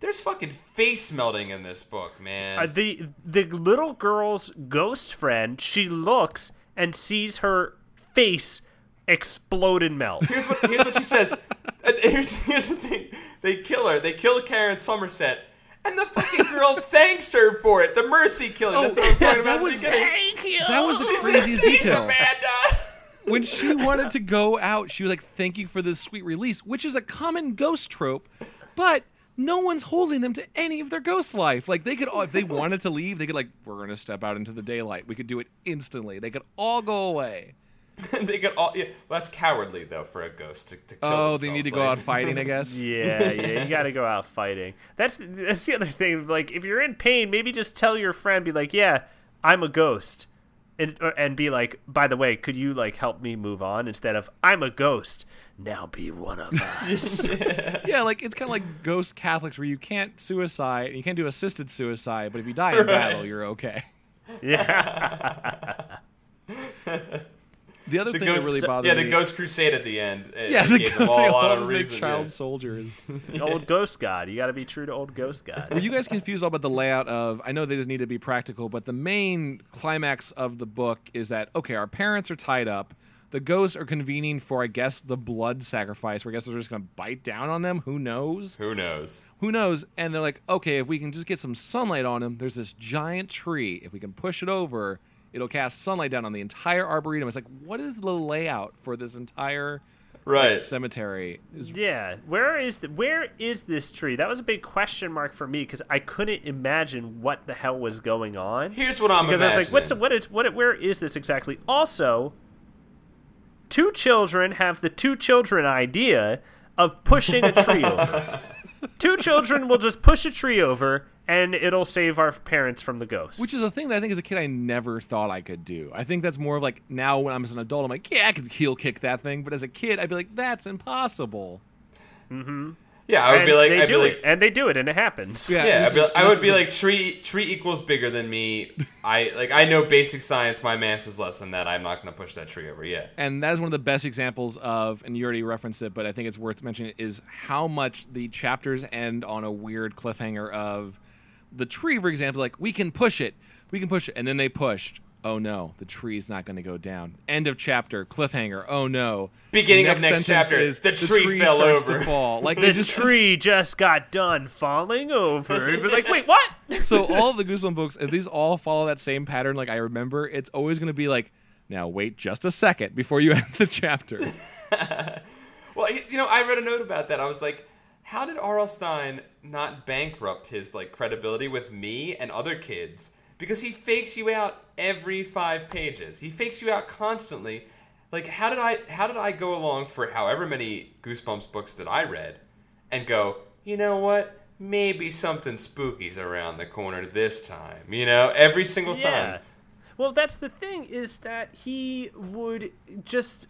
There's fucking face melting in this book, man. Uh, the the little girl's ghost friend, she looks and sees her face explode and melt. here's what here's what she says. Uh, here's (laughs) here's the thing. They kill her. They kill Karen Somerset, and the fucking girl (laughs) thanks her for it. The mercy killing. That's what I was talking that about was- at the beginning. Thank you. that was the She says, craziest "Thanks, detail. Amanda. (laughs) when she wanted to go out, she was like, "Thank you for this sweet release," which is a common ghost trope, but no one's holding them to any of their ghost life. Like they could, all, if they wanted to leave, they could like, "We're gonna step out into the daylight." We could do it instantly. They could all go away. (laughs) they could all. Yeah, well, that's cowardly though for a ghost to, to kill Oh, they need to themselves, go like- out fighting, I guess. (laughs) (laughs) Yeah, yeah, you got to go out fighting. That's that's the other thing. Like, if you're in pain, maybe just tell your friend, be like, "Yeah, I'm a ghost," and or- and be like, "By the way, could you like help me move on?" Instead of "I'm a ghost." Now be one of us. Yeah, like it's kind of like ghost Catholics, where you can't suicide, you can't do assisted suicide, but if you die in battle, you're okay. yeah, The other The thing ghost, that really bothered yeah, me, Yeah, the Ghost Crusade at the end. uh, yeah, the, gave they them all a lot all of just make reason. child yeah. soldiers. (laughs) old ghost god. You got to be true to old ghost god. Were you guys confused all about the layout of? I know they just need to be practical, but the main climax of the book is that okay, our parents are tied up. The ghosts are convening for, I guess, the blood sacrifice. Where I guess they're just going to bite down on them. Who knows? Who knows? Who knows? And they're like, okay, if we can just get some sunlight on him, there's this giant tree. If we can push it over, It'll cast sunlight down on the entire arboretum. It's like, what is the layout for this entire Right. cemetery? Is- Yeah, where is the, where is this tree? That was a big question mark for me because I couldn't imagine what the hell was going on. Here's what I'm Because I was like, what's what is what where is this exactly? Also, two children have the two children idea of pushing a tree (laughs) over. two children will just push a tree over and it'll save our parents from the ghosts. Which is a thing that I think as a kid I never thought I could do. I think that's more of like now when I'm as an adult, I'm like, yeah, I could heel kick that thing. But as a kid, I'd be like, that's impossible. Mm-hmm. yeah, I would and be like, they I'd do be it, and they do it, and it happens. Yeah, yeah, I'd be is- like- I would be the- like, tree tree equals bigger than me. I like, I know basic science. My mass is less than that. I'm not going to push that tree over. yet. and that is one of the best examples of, and you already referenced it, but I think it's worth mentioning is how much the chapters end on a weird cliffhanger of the tree, for example, like we can push it, we can push it, and then they pushed. Oh no, the tree's not going to go down. End of chapter. Cliffhanger. Oh no. Beginning of next chapter, Is, the tree fell starts over." To fall. Like The just tree just got done falling over. You'd (laughs) like, wait, what? (laughs) so all of the Goosebumps books, if these all follow that same pattern, like I remember, it's always going to be like, now wait just a second before you (laughs) end the chapter. Well, you know, I read a note about that. I was like, how did R.L. Stine not bankrupt his like credibility with me and other kids? Because he fakes you out every five pages. He fakes you out constantly. Like, how did I how did I go along for however many Goosebumps books that I read and go, you know what? Maybe something spooky's around the corner this time. You know, every single Yeah. time. Well, that's the thing is that he would just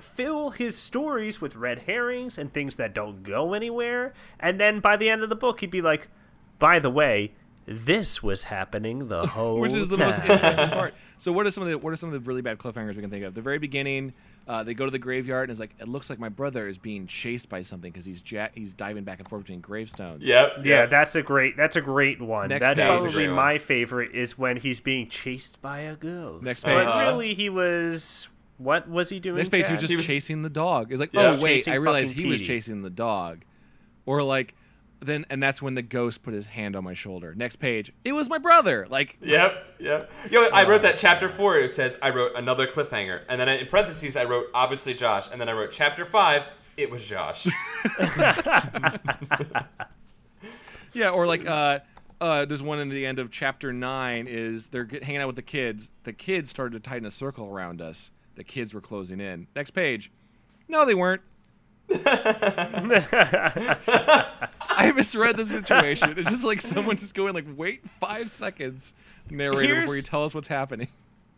fill his stories with red herrings and things that don't go anywhere, and then by the end of the book, he'd be like, "By the way, this was happening the (laughs) whole time. which is the time." most interesting part. (laughs) So, what are some of the what are some of the really bad cliffhangers we can think of? The very beginning, uh, they go to the graveyard and it's like it looks like my brother is being chased by something because he's ja- he's diving back and forth between gravestones. Yep. Yeah, yep. that's a great. That's a great one. Next that's page. That was a probably one. my favorite. Is when he's being chased by a ghost. Next page. but page. really, he was. What was he doing? Next page, he was just He was- chasing the dog. It's like, Yeah. oh wait, Chasing I realized fucking he was chasing the dog, or like. Then and that's when the ghost put his hand on my shoulder. Next page, it was my brother. Like Yep, yep. Yo, I wrote that chapter four. It says I wrote another cliffhanger, and then in parentheses I wrote obviously Josh, and then I wrote chapter five. It was Josh. (laughs) (laughs) Yeah, or like uh, uh, there's one in the end of chapter nine is they're hanging out with the kids. The kids started to tighten a circle around us. The kids were closing in. Next page. No, they weren't. (laughs) I misread the situation. It's just like someone just going like, wait five seconds, narrator, Here's- before you tell us what's happening.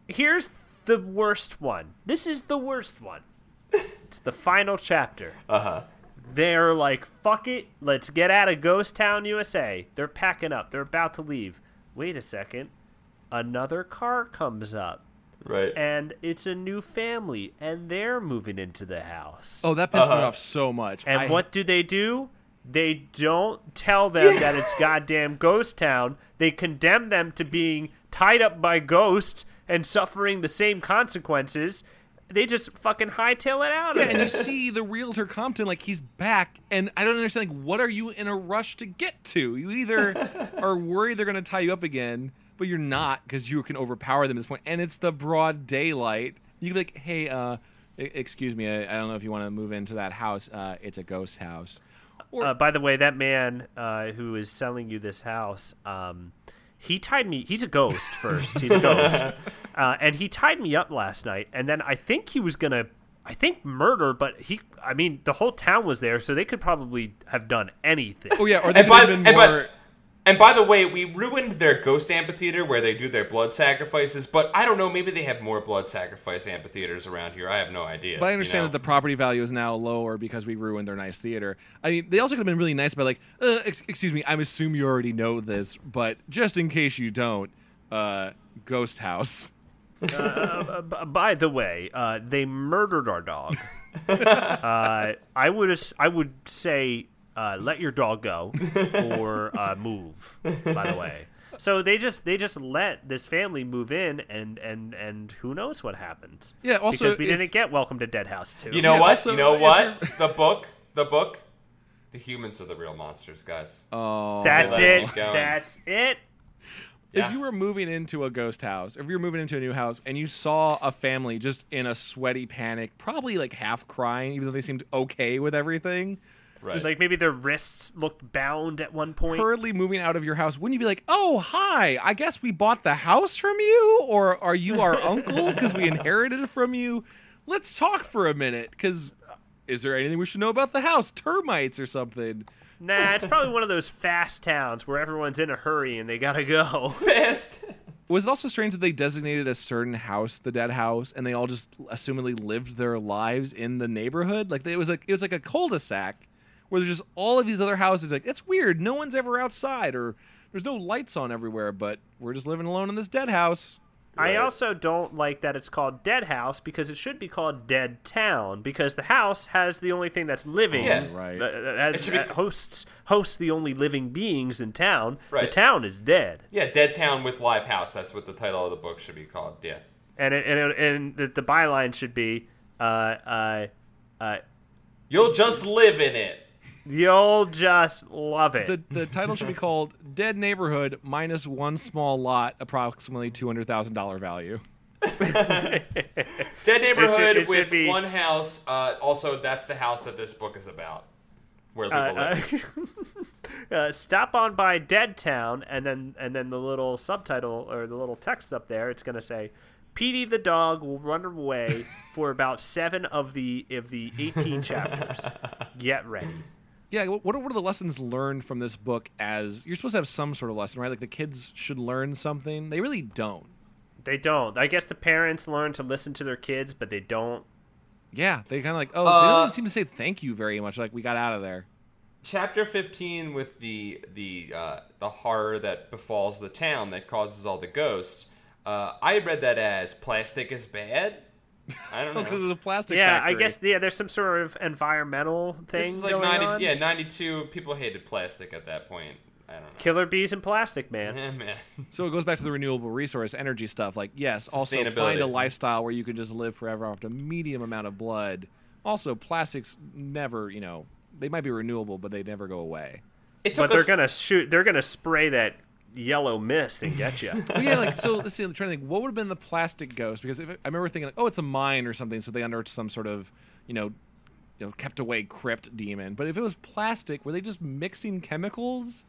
Here's the worst one. This is the worst one. It's the final chapter. Uh huh. They're like, fuck it, let's get out of Ghost Town, USA. They're packing up. They're about to leave. Wait a second. Another car comes up, Right. and it's a new family, and they're moving into the house. Oh, that pissed me Uh-huh. off so much. And I- what do they do? They don't tell them that it's (laughs) goddamn Ghost Town. They condemn them to being tied up by ghosts and suffering the same consequences. They just fucking hightail it out. Yeah, and you see the realtor Compton like he's back, and I don't understand. Like, what are you in a rush to get to? You either (laughs) are worried they're going to tie you up again, but you're not because you can overpower them at this point, and it's the broad daylight. You can be like, "Hey, uh, excuse me, I, I don't know if you want to move into that house. Uh, it's a ghost house." Uh, by the way, that man uh, who is selling you this house, um, he tied me. He's a ghost (laughs) first. He's a ghost, uh, and he tied me up last night. And then I think he was gonna, I think murder. But he, I mean, the whole town was there, so they could probably have done anything. Oh yeah, or they And could by, have been and, by, more. And by the way, we ruined their ghost amphitheater where they do their blood sacrifices. But I don't know. Maybe they have more blood sacrifice amphitheaters around here. I have no idea. But I you understand know? that the property value is now lower because we ruined their nice theater. I mean, they also could have been really nice by like, uh, ex- excuse me, I assume you already know this, but just in case you don't, uh, Ghost House. (laughs) Uh, b- by the way, uh, they murdered our dog. (laughs) uh, I would I would say uh, let your dog go or uh, (laughs) move. By the way, so they just they just let this family move in, and and and who knows what happens? Yeah, also, because we if- didn't get Welcome to Dead House too. You know Yeah, what? also, you know what? (laughs) the book. The book. The humans are the real monsters, guys. Oh, that's it. it keep going. That's it. Yeah. If you were moving into a ghost house, if you were moving into a new house and you saw a family just in a sweaty panic, probably like half crying, even though they seemed okay with everything, Right. Just like maybe their wrists looked bound at one point. hurriedly moving out of your house, wouldn't you be like, "Oh, hi! I guess we bought the house from you, or are you our (laughs) uncle because we inherited it from you? Let's talk for a minute. Because is there anything we should know about the house? Termites or something?" Nah, it's probably one of those fast towns where everyone's in a hurry and they gotta go. (laughs) Fast. Was it also strange that they designated a certain house the dead house, and they all just assumedly lived their lives in the neighborhood? Like it was like it was like a cul-de-sac where there's just all of these other houses. Like it's weird, no one's ever outside, or there's no lights on everywhere, but we're just living alone in this dead house. I also don't like that it's called Dead House because it should be called Dead Town because the house has the only thing that's living. Yeah. Right. that- that It be- that hosts hosts the only living beings in town. Right. The town is dead, Yeah, Dead Town with Live House. That's what the title of the book should be called. Yeah. and it, and it, and the, the byline should be, uh, uh, uh, You'll just live in it. "You'll just love it." The the title should be called Dead Neighborhood minus one small lot, approximately two hundred thousand dollar value. Dead neighborhood it should with be- one house. Uh, also, that's the house that this book is about, where people uh, live. (laughs) uh, stop on by Dead Town, and then and then the little subtitle or the little text up there, it's gonna say, "Petey the dog will run away for about seven of the of the eighteen chapters. (laughs) Get ready." Yeah, what are, what are the lessons learned from this book? As you're supposed to have some sort of lesson, right? Like the kids should learn something. They really don't. They don't. I guess the parents learn to listen to their kids, but they don't. Yeah, they kind of like, oh, they Uh, don't seem to say thank you very much. Like we got out of there. Chapter fifteen with the the uh, the horror that befalls the town that causes all the ghosts. Uh, I read that as plastic is bad. I don't (laughs) know. Because it's a plastic. Yeah, factory. I guess yeah. There's some sort of environmental this thing is like going 90, on. yeah, ninety two. People hated plastic at that point. I don't know. Killer bees and plastic, man. Eh, man. (laughs) So it goes back to the renewable resource energy stuff. Like, yes, also find a lifestyle where you can just live forever off a medium amount of blood. Also, plastics never, you know, they might be renewable, but they never go away. It took But they're gonna shoot. They're gonna spray that yellow mist and get you. (laughs) Well, yeah, like so. Let's see. I'm trying to think. What would have been the plastic ghost? Because if, I remember thinking, like, oh, it's a mine or something. So they unearthed some sort of, you know, you know, kept away crypt demon. But if it was plastic, were they just mixing chemicals?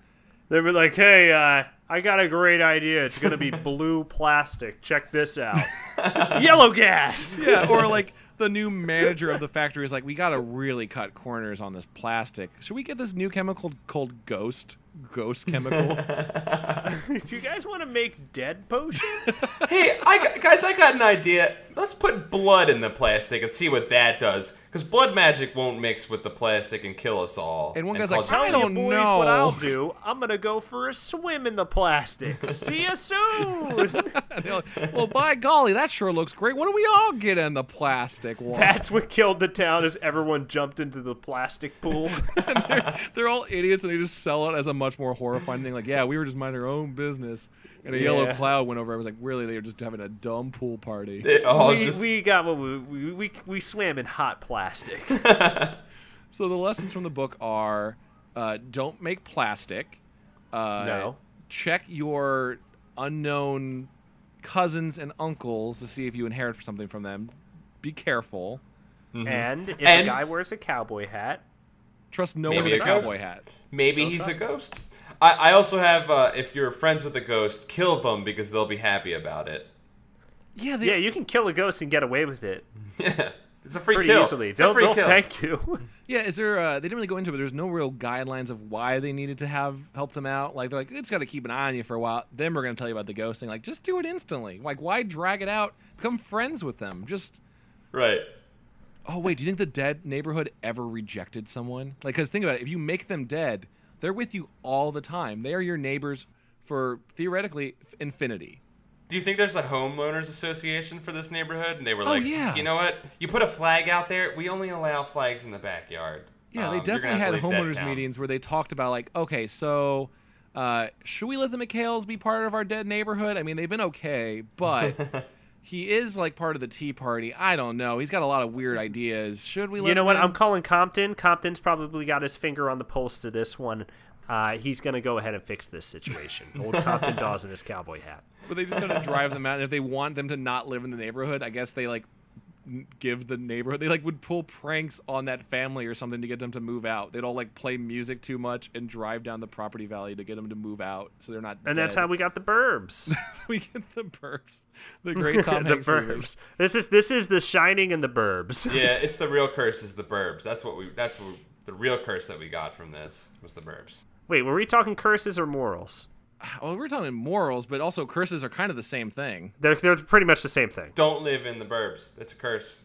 They were like, "Hey, uh, I got a great idea. It's gonna be (laughs) blue plastic. Check this out. (laughs) Yellow gas." Yeah, or like the new manager of the factory is like, we got to really cut corners on this plastic. Should we get this new chemical called Ghost? Ghost chemical. (laughs) (laughs) Do you guys want to make dead potion? (laughs) hey, I got, guys, I got an idea. Let's put blood in the plastic and see what that does. Because blood magic won't mix with the plastic and kill us all. And one guy's like, cause- I Tell don't boys know. what I'll do. I'm gonna go for a swim in the plastic. See you soon. Like, well, by golly, that sure looks great. What do we all get in the plastic one? That's what killed the town. Is everyone jumped into the plastic pool? They're all idiots and they just sell it as a much more horrifying thing. Like, yeah, we were just minding our own business. And a yellow cloud went over. I was like, really? They were just having a dumb pool party. It all we, just- we got what we, we we we swam in hot plastic. (laughs) So the lessons from the book are uh, don't make plastic. Uh, No. Check your unknown cousins and uncles to see if you inherit something from them. Be careful. And if And- a guy wears a cowboy hat, Trust no one Maybe with a a cowboy hat. Maybe Don't he's a trust ghost. I, I also have, uh, if you're friends with a ghost, kill them because they'll be happy about it. Yeah, they, yeah, you can kill a ghost and get away with it Yeah, (laughs) it's a free pretty kill. easily. It's They'll, free they'll kill. thank you. (laughs) Yeah, is there? Uh, they didn't really go into it. But there's no real guidelines of why they needed to have help them out. Like they're like, it's got to keep an eye on you for a while. Then we're gonna tell you about the ghost thing. Like, just do it instantly. Like, why drag it out? Become friends with them. Just. Right. Oh wait, do you think the dead neighborhood ever rejected someone? Like, because think about it. If you make them dead, they're with you all the time. They are your neighbors for theoretically infinity. Do you think there's a homeowners association for this neighborhood? And they were like, Oh, yeah. you know what? You put a flag out there. We only allow flags in the backyard. Yeah, Um, they definitely have had to leave that homeowners meetings where they talked about like, okay, so uh, should we let the McHales be part of our dead neighborhood? I mean, they've been okay, but (laughs) he is like part of the Tea Party. I don't know. He's got a lot of weird ideas. Should we? Let you know what? in? I'm calling Compton. Compton's probably got his finger on the pulse to this one. uh, he's going to go ahead and fix this situation. Old (laughs) Compton Dawes in his cowboy hat. But they just going to drive them out. And if they want them to not live in the neighborhood, I guess they like give the neighborhood. They like would pull pranks on that family or something to get them to move out. They'd all like play music too much and drive down the property value to get them to move out, so they're not. And that's how we got the Burbs. (laughs) we get the Burbs, the great Tom (laughs) the Hanks movie. Burbs. This is this is the Shining and the Burbs. (laughs) Yeah, it's the real curse is the burbs. That's what we. That's what, the real curse that we got from this was the burbs. Wait, were we talking curses or morals? Well, we're talking morals, but also curses are kind of the same thing. They're they're pretty much the same thing. Don't live in the burbs. It's a curse.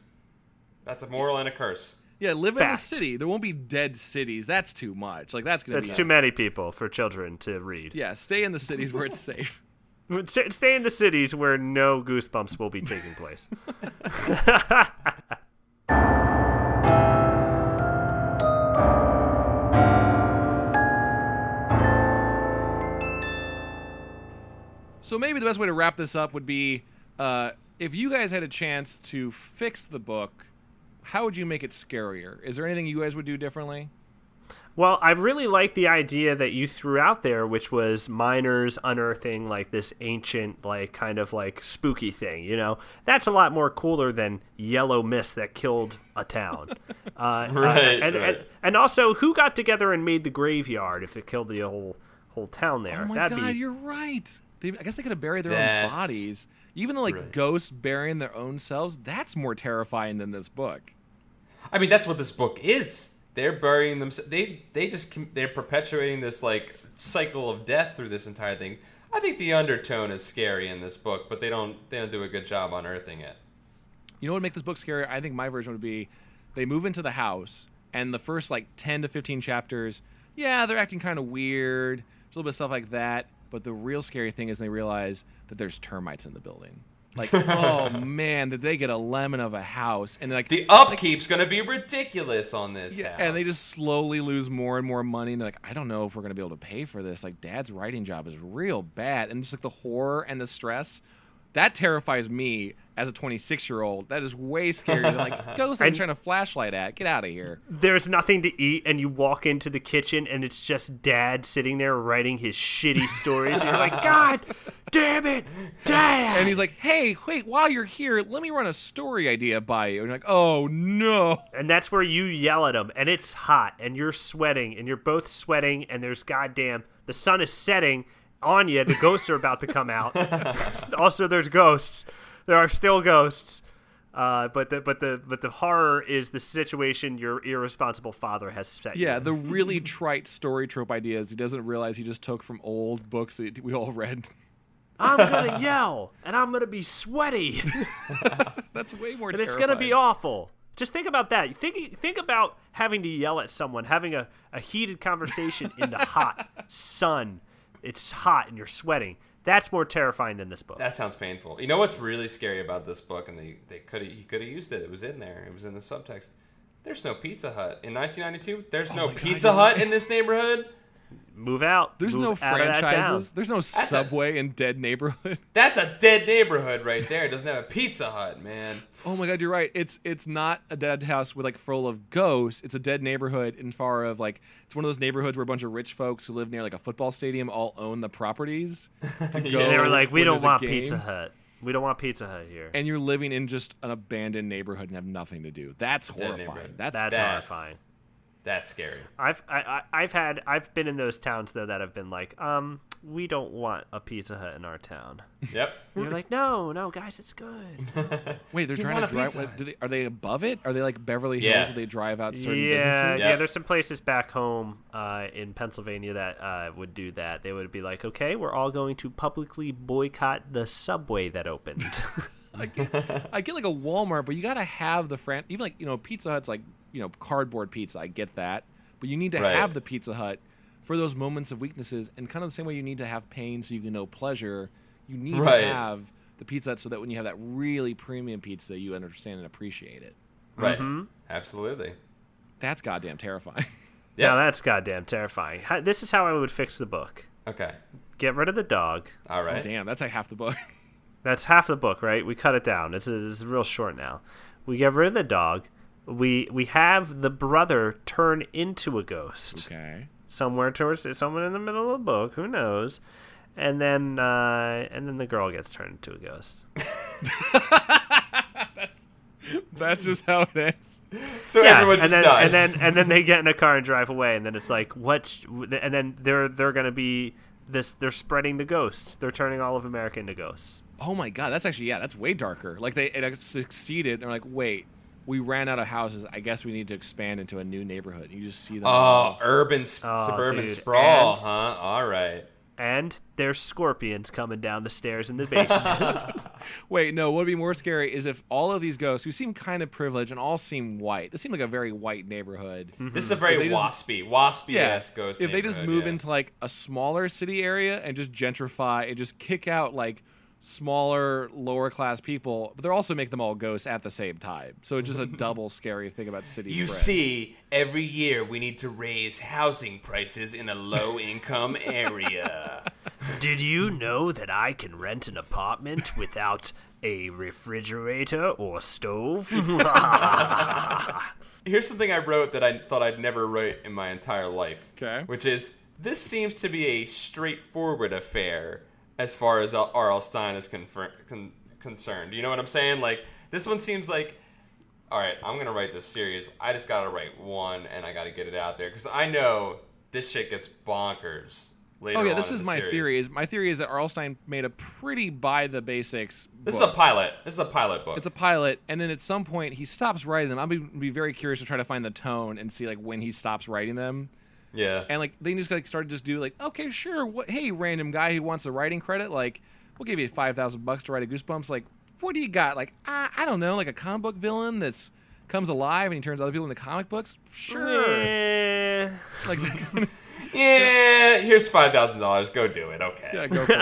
That's a moral and a curse. Yeah, live in the city. There won't be dead cities. That's too much. Like that's gonna That's be too many people for children to read. Yeah, stay in the cities where it's (laughs) safe. Stay in the cities where no goosebumps will be taking place. (laughs) (laughs) So maybe the best way to wrap this up would be uh, if you guys had a chance to fix the book, how would you make it scarier? Is there anything you guys would do differently? Well, I really like the idea that you threw out there, which was miners unearthing like this ancient, like kind of like spooky thing. You know, that's a lot more cooler than yellow mist that killed a town. (laughs) Uh, Right, and, right. and and also, who got together and made the graveyard if it killed the whole whole town there? Oh my That'd god, be you're right. They, I guess they could have buried their That's own bodies. Even though like ghosts burying their own selves, that's more terrifying than this book. I mean, that's what this book is. They're burying them. They they just they're perpetuating this like cycle of death through this entire thing. I think the undertone is scary in this book, but they don't they don't do a good job unearthing it. You know what would make this book scary? I think my version would be they move into the house and the first like 10 to 15 chapters, yeah, they're acting kind of weird, a little bit of stuff like that. But the real scary thing is they realize that there's termites in the building. Like, (laughs) oh man, did they get a lemon of a house? And like The upkeep's gonna be ridiculous on this. yeah, house. and they just slowly lose more and more money. And they're like, I don't know if we're gonna be able to pay for this. Like, Dad's writing job is real bad, and just like the horror and the stress, that terrifies me as a 26 year old. That is way scarier than like (laughs) ghosts I'm trying to flashlight at. Get out of here. there's nothing to eat and you walk into the kitchen and it's just dad sitting there writing his shitty stories and you're like (laughs) god damn it dad And he's like, Hey, wait, while you're here, let me run a story idea by you. And you're like, Oh no. and that's where you yell at him and it's hot and you're sweating and you're both sweating and there's goddamn the sun is setting on you the ghosts are about to come out (laughs) also there's ghosts there are still ghosts uh, but the but the but the horror is the situation your irresponsible father has set Yeah, in. the really trite story trope ideas he doesn't realize he just took from old books that we all read. I'm gonna (laughs) yell and I'm gonna be sweaty (laughs) That's way more and it's gonna be awful. Just think about that. Think think about having to yell at someone, having a, a heated conversation in the hot sun. It's hot and you're sweating. That's more terrifying than this book. That sounds painful. You know what's really scary about this book, and they they could he could have used it. It was in there. It was in the subtext. There's no Pizza Hut in 1992. There's oh no my God, Pizza Hut in this neighborhood. (laughs) Move out. There's Move no out of that town. franchises. There's no a- subway in dead neighborhood. (laughs) That's a dead neighborhood right there. It doesn't have a Pizza Hut, man. Oh my god, you're right. It's it's not a dead house with like full of ghosts. It's a dead neighborhood in far of like it's one of those neighborhoods where a bunch of rich folks who live near like a football stadium all own the properties. To (laughs) go And they were like, we don't want. Pizza Hut. We don't want Pizza Hut here. And you're living in just an abandoned neighborhood and have nothing to do. That's horrifying. That's, That's That's- horrifying. That's scary. I've I, I, I've had I've been in those towns though that have been like, um, we don't want a Pizza Hut in our town. Yep. And (laughs) you're like, no, no, guys, it's good. (laughs) Wait, they're You trying want to a drive. Pizza what, do they, are they above it? Are they like Beverly Hills? Yeah. Where they drive out certain yeah, businesses? yeah. Yep. There's some places back home uh, in Pennsylvania that uh, would do that. They would be like, okay, we're all going to publicly boycott the subway that opened. (laughs) I get, I get like a Walmart, but you gotta have the fran. Even like you know, Pizza Hut's like you know cardboard pizza. I get that, but you need to Right. have the Pizza Hut for those moments of weaknesses, and kind of the same way you need to have pain so you can know pleasure. You need Right. to have the Pizza Hut so that when you have that really premium pizza, you understand and appreciate it. Right. Mm-hmm. Absolutely. That's goddamn terrifying. (laughs) Yeah. Now that's goddamn terrifying. How, this is how I would fix the book. Okay. Get rid of the dog. All right. Oh, damn, that's like half the book. (laughs) That's half the book, right? We cut it down. It's, it's real short now. We get rid of the dog. We we have the brother turn into a ghost. okay. somewhere towards someone in the middle of the book. Who knows? And then uh, and then the girl gets turned into a ghost. (laughs) That's just how it ends. So everyone and then dies. and then and then they get in a car and drive away, and then it's like what? sh- And then they're they're gonna be this. They're spreading the ghosts. They're turning all of America into ghosts. Oh my god, that's actually yeah, that's way darker. Like they it succeeded. They're like, wait, we ran out of houses. I guess we need to expand into a new neighborhood. You just see them. oh, urban sp- Oh, suburban dude. sprawl, And- huh? All right. And there's scorpions coming down the stairs in the basement. (laughs) (laughs) Wait, no. What would be more scary is if all of these ghosts, who seem kind of privileged and all seem white, this seemed like a very white neighborhood. Mm-hmm. This is a very If they just- waspy, waspy Yeah, ass ghost. if they just move yeah. into like a smaller city area and just gentrify and just kick out like smaller, lower class people, but they're also make them all ghosts at the same time. So it's just a (laughs) double scary thing about city You spread. see, every year we need to raise housing prices in a low income area. (laughs) Did you know that I can rent an apartment without a refrigerator or stove? (laughs) Here's something I wrote that I thought I'd never write in my entire life. 'Kay. Which is this seems to be a straightforward affair as far as R.L. Stine is confer- con- concerned. You know what I'm saying? Like this one seems like all right, I'm going to write this series. I just got to write one and I got to get it out there cuz I know this shit gets bonkers later Oh yeah, this is my series. theory. Is my theory is that R.L. Stine made a pretty by the basics. This book. is a pilot. This is a pilot book. It's a pilot, and then at some point he stops writing them. I'm gonna be very curious to try to find the tone and see like when he stops writing them. Yeah. And like they just like started to just do like, okay, sure, what? Hey, random guy who wants a writing credit, like we'll give you five thousand bucks to write a Goosebumps. Like, what do you got? Like, I, I don't know, like a comic book villain that's comes alive and he turns other people into comic books. Sure, Eh, like (laughs) yeah, here's $5,000. Go do it. Okay. yeah, go for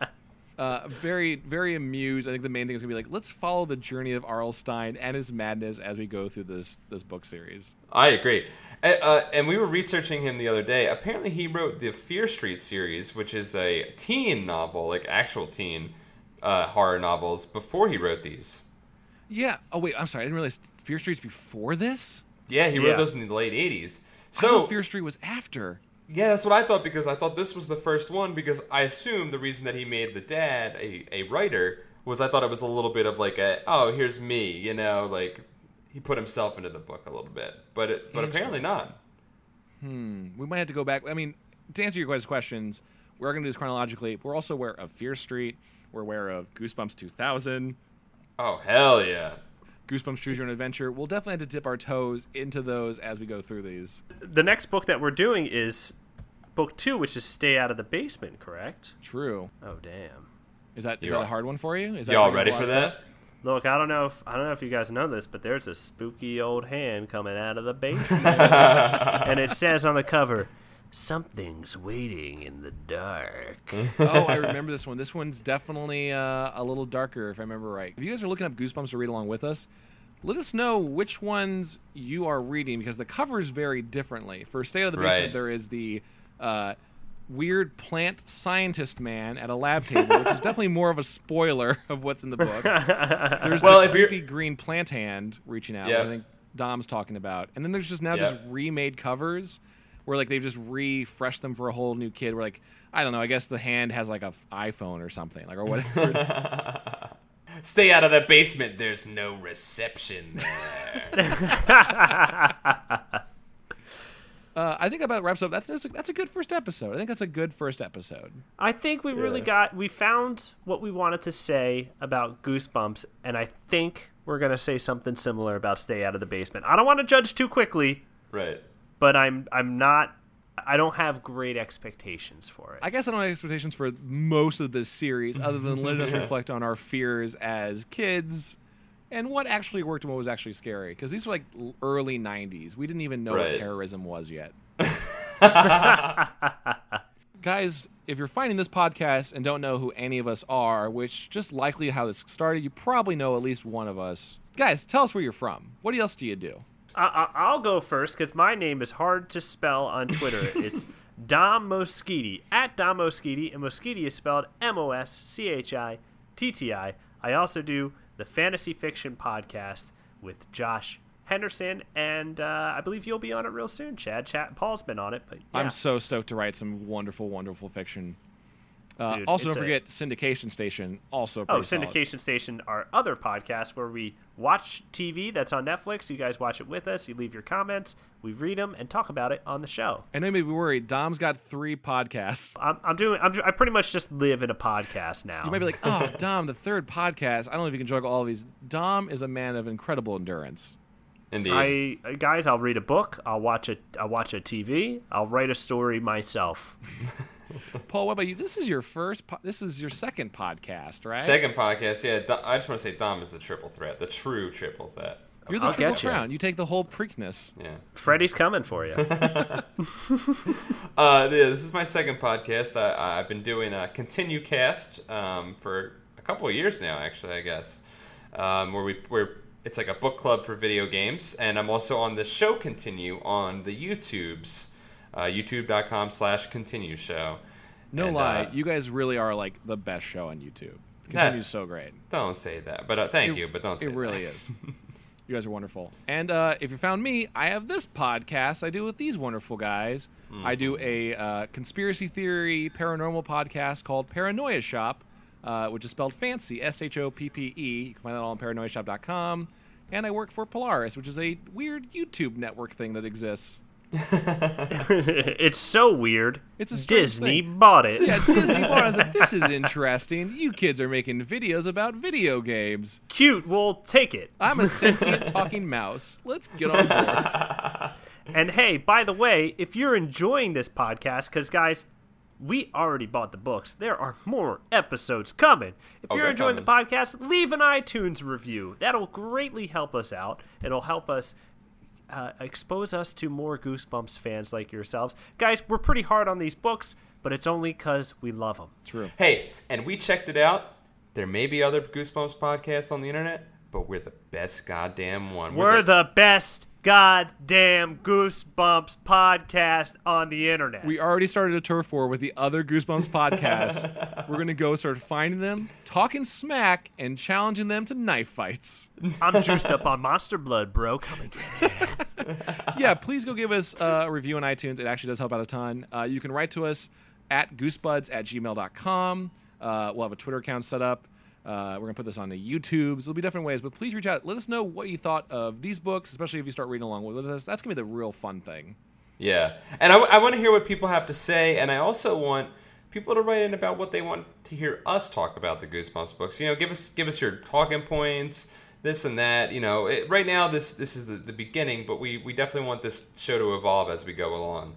it. (laughs) Uh, very, very amused. I think the main thing is gonna be like, let's follow the journey of R.L. Stine and his madness as we go through this this book series. I agree. Uh, uh, and we were researching him the other day. Apparently, he wrote the Fear Street series, which is a teen novel, like actual teen uh, horror novels, before he wrote these. Yeah. Oh wait, I'm sorry. I didn't realize Fear Street's before this. Yeah, he wrote Yeah. those in the late 80s. So, thought Fear Street was after. Yeah, that's what I thought because I thought this was the first one because I assumed the reason that he made the dad a, a writer was I thought it was a little bit of like a, oh, here's me, you know, like he put himself into the book a little bit. But it, but apparently not. Hmm. We might have to go back. I mean, to answer your guys' questions, we're going to do this chronologically. We're also aware of Fear Street. We're aware of Goosebumps 2000, Oh, hell yeah. Goosebumps Choose Your Own Adventure. We'll definitely have to dip our toes into those as we go through these. the next book that we're doing is book two, which is Stay Out of the Basement, correct? True. Oh, damn. Is that is You that a hard one for you? Is that Y'all ready for that? stuff? Look, I don't know if I don't know if you guys know this, but there's a spooky old hand coming out of the basement, (laughs) and it says on the cover, "Something's waiting in the dark." (laughs) oh, I remember this one. This one's definitely uh, a little darker, if I remember right. If you guys are looking up Goosebumps to read along with us, let us know which ones you are reading because the covers vary differently. For Stay Out of the Basement, Right. there is the uh, weird plant scientist man at a lab table, which is definitely more of a spoiler (laughs) of what's in the book. There's Well, the creepy green plant hand reaching out. Yeah. I think Dom's talking about, and then there's just now Yeah. just remade covers where like they've just refreshed them for a whole new kid. Where like I don't know, I guess the hand has like a f- iPhone or something, like or whatever. it is. (laughs) Stay out of the basement. There's no reception there. (laughs) uh, I think about wraps up. That's that's a, that's a good first episode. I think that's a good first episode. I think we really Yeah. got we found what we wanted to say about Goosebumps, and I think we're gonna say something similar about Stay Out of the Basement. I don't want to judge too quickly, right. But I'm I'm not. I don't have great expectations for it. I guess I don't have expectations for most of this series, other than letting us (laughs) reflect on our fears as kids and what actually worked and what was actually scary. Because these were like early '90s. We didn't even know what terrorism was yet. (laughs) Guys, if you're finding this podcast and don't know who any of us are, which just likely how this started, you probably know at least one of us. Guys, tell us where you're from. What else do you do? I, I, I'll go first because my name is hard to spell on Twitter. (laughs) it's Dom Moschitti at Dom Moschitti, and Moschitti is spelled M O S C H I T T I. I also do the fantasy fiction podcast with Josh Henderson, and uh, I believe you'll be on it real soon, Chad. Chad Paul's been on it, but yeah. I'm so stoked to write some wonderful, wonderful fiction. Uh, Dude, also, don't a- forget Syndication Station. Also, Oh, pretty solid. Syndication Station, our other podcast where we watch TV that's on Netflix. You guys watch it with us. You leave your comments. We read them and talk about it on the show. And don't be worried. Dom's got three podcasts. I'm, I'm doing. I'm, I pretty much just live in a podcast now. You might be like, oh, (laughs) Dom, the third podcast. I don't know if you can juggle all of these. Dom is a man of incredible endurance. Indeed. I guys, I'll read a book. I'll watch a. I'll watch a TV. I'll write a story myself. (laughs) (laughs) Paul, what about you? This is your first. Po- this is your second podcast, right? Second podcast, yeah. Do- I just want to say Dom is the triple threat, the true triple threat. You're the I'll triple get you. crown. You take the whole Preakness. Yeah. Freddy's coming for you. (laughs) Uh, yeah, this is my second podcast. I, I've been doing a Continue Cast um, for a couple of years now, actually. I guess um, where we where it's like a book club for video games, and I'm also on the show Continue on the YouTubes, uh, YouTube.com/slash Continue Show. No And, lie, uh, you guys really are like the best show on YouTube. Continues so great. Don't say that, but uh, thank It- you, but don't say It really is. (laughs) You guys are wonderful. And uh, if you found me, I have this podcast I do with these wonderful guys. I do a uh, conspiracy theory paranormal podcast called Paranoia Shoppe, uh, which is spelled fancy S H O P P E. You can find that all on paranoiashop.com. And I work for Polaris, which is a weird YouTube network thing that exists. (laughs) (laughs) it's so weird. It's a Disney thing. bought it. Yeah, Disney bought. it. I was like, this is (laughs) interesting. You kids are making videos about video games. Cute. We'll take it. I'm a sentient talking mouse. Let's get on board. And hey, by the way, if you're enjoying this podcast, because guys, we already bought the books. There are more episodes coming. If Oh, you're enjoying the podcast, leave an iTunes review. That'll greatly help us out. It'll help us uh, expose us to more Goosebumps fans like yourselves. Guys, we're pretty hard on these books, but it's only because we love them. True. Hey, and we checked it out. There may be other Goosebumps podcasts on the internet, but we're the best goddamn one. We're the best goddamn Goosebumps podcast on the internet. We already started a turf war with the other Goosebumps (laughs) podcasts. We're gonna go start finding them, talking smack, and challenging them to knife fights. I'm juiced up on Monster Blood, bro. Come and get it. yeah, please go give us uh, a review on iTunes. It actually does help out a ton. Uh, you can write to us at goosebuds at gmail.com. Uh, we'll have a Twitter account set up. Uh, we're going to put this on the YouTubes. There'll be different ways, but please reach out. Let us know what you thought of these books, especially if you start reading along with us. That's going to be the real fun thing. Yeah, and I, want to hear what people have to say, and I also want people to write in about what they want to hear us talk about the Goosebumps books. You know, give us give us your talking points, this and that. You know, it, right now this this is the, the beginning, but we we definitely want this show to evolve as we go along.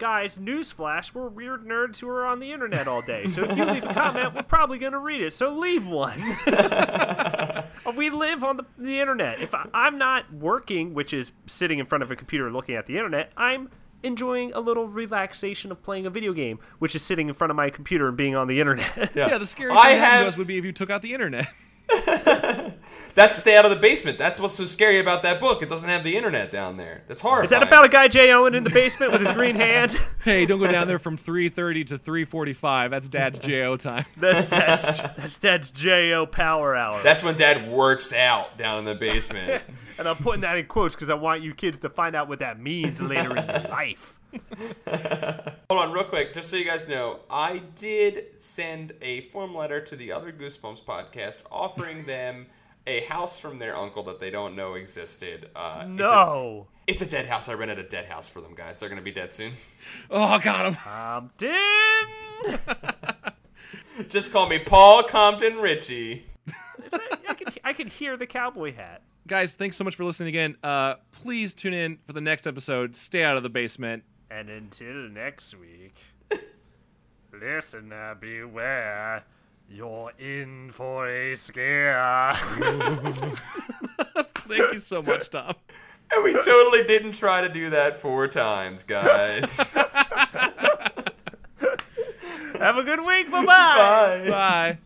Guys, newsflash, we're weird nerds who are on the internet all day. So if you leave a comment, we're probably going to read it. So leave one. (laughs) Uh, we live on the, the internet. If I, I'm not working, which is sitting in front of a computer looking at the internet, I'm enjoying a little relaxation of playing a video game, which is sitting in front of my computer and being on the internet. Yeah, the scariest I thing that to have- us would be if you took out the internet. (laughs) That's stay out of the basement. That's what's so scary about that book. It doesn't have the internet down there. That's horrifying. Is that about a guy Jay Owen in the basement with his green (laughs) hand? hey, don't go down there from 3.30 to 3.45. That's Dad's JO time. (laughs) That's Dad's that's that's J.O. Power Hour. That's when Dad works out down in the basement. and I'm putting that in quotes because I want you kids to find out what that means later in your life. (laughs) Hold on, real quick, just so you guys know, I did send a form letter to the other Goosebumps podcast offering them a house from their uncle that they don't know existed. Uh, No, It's a, it's a dead house. I rented a dead house for them, guys. They're going to be dead soon. (laughs) Oh, got him. Compton. (laughs) Just call me Paul Compton Ritchie. I can I can hear the cowboy hat. Guys, thanks so much for listening again. Uh, please tune in for the next episode. Stay out of the basement. And until next week, (laughs) listener beware. You're in for a scare. (laughs) Thank you so much, Tom. (laughs) And we totally didn't try to do that four times, guys. Have a good week. Bye-bye. Bye. Bye.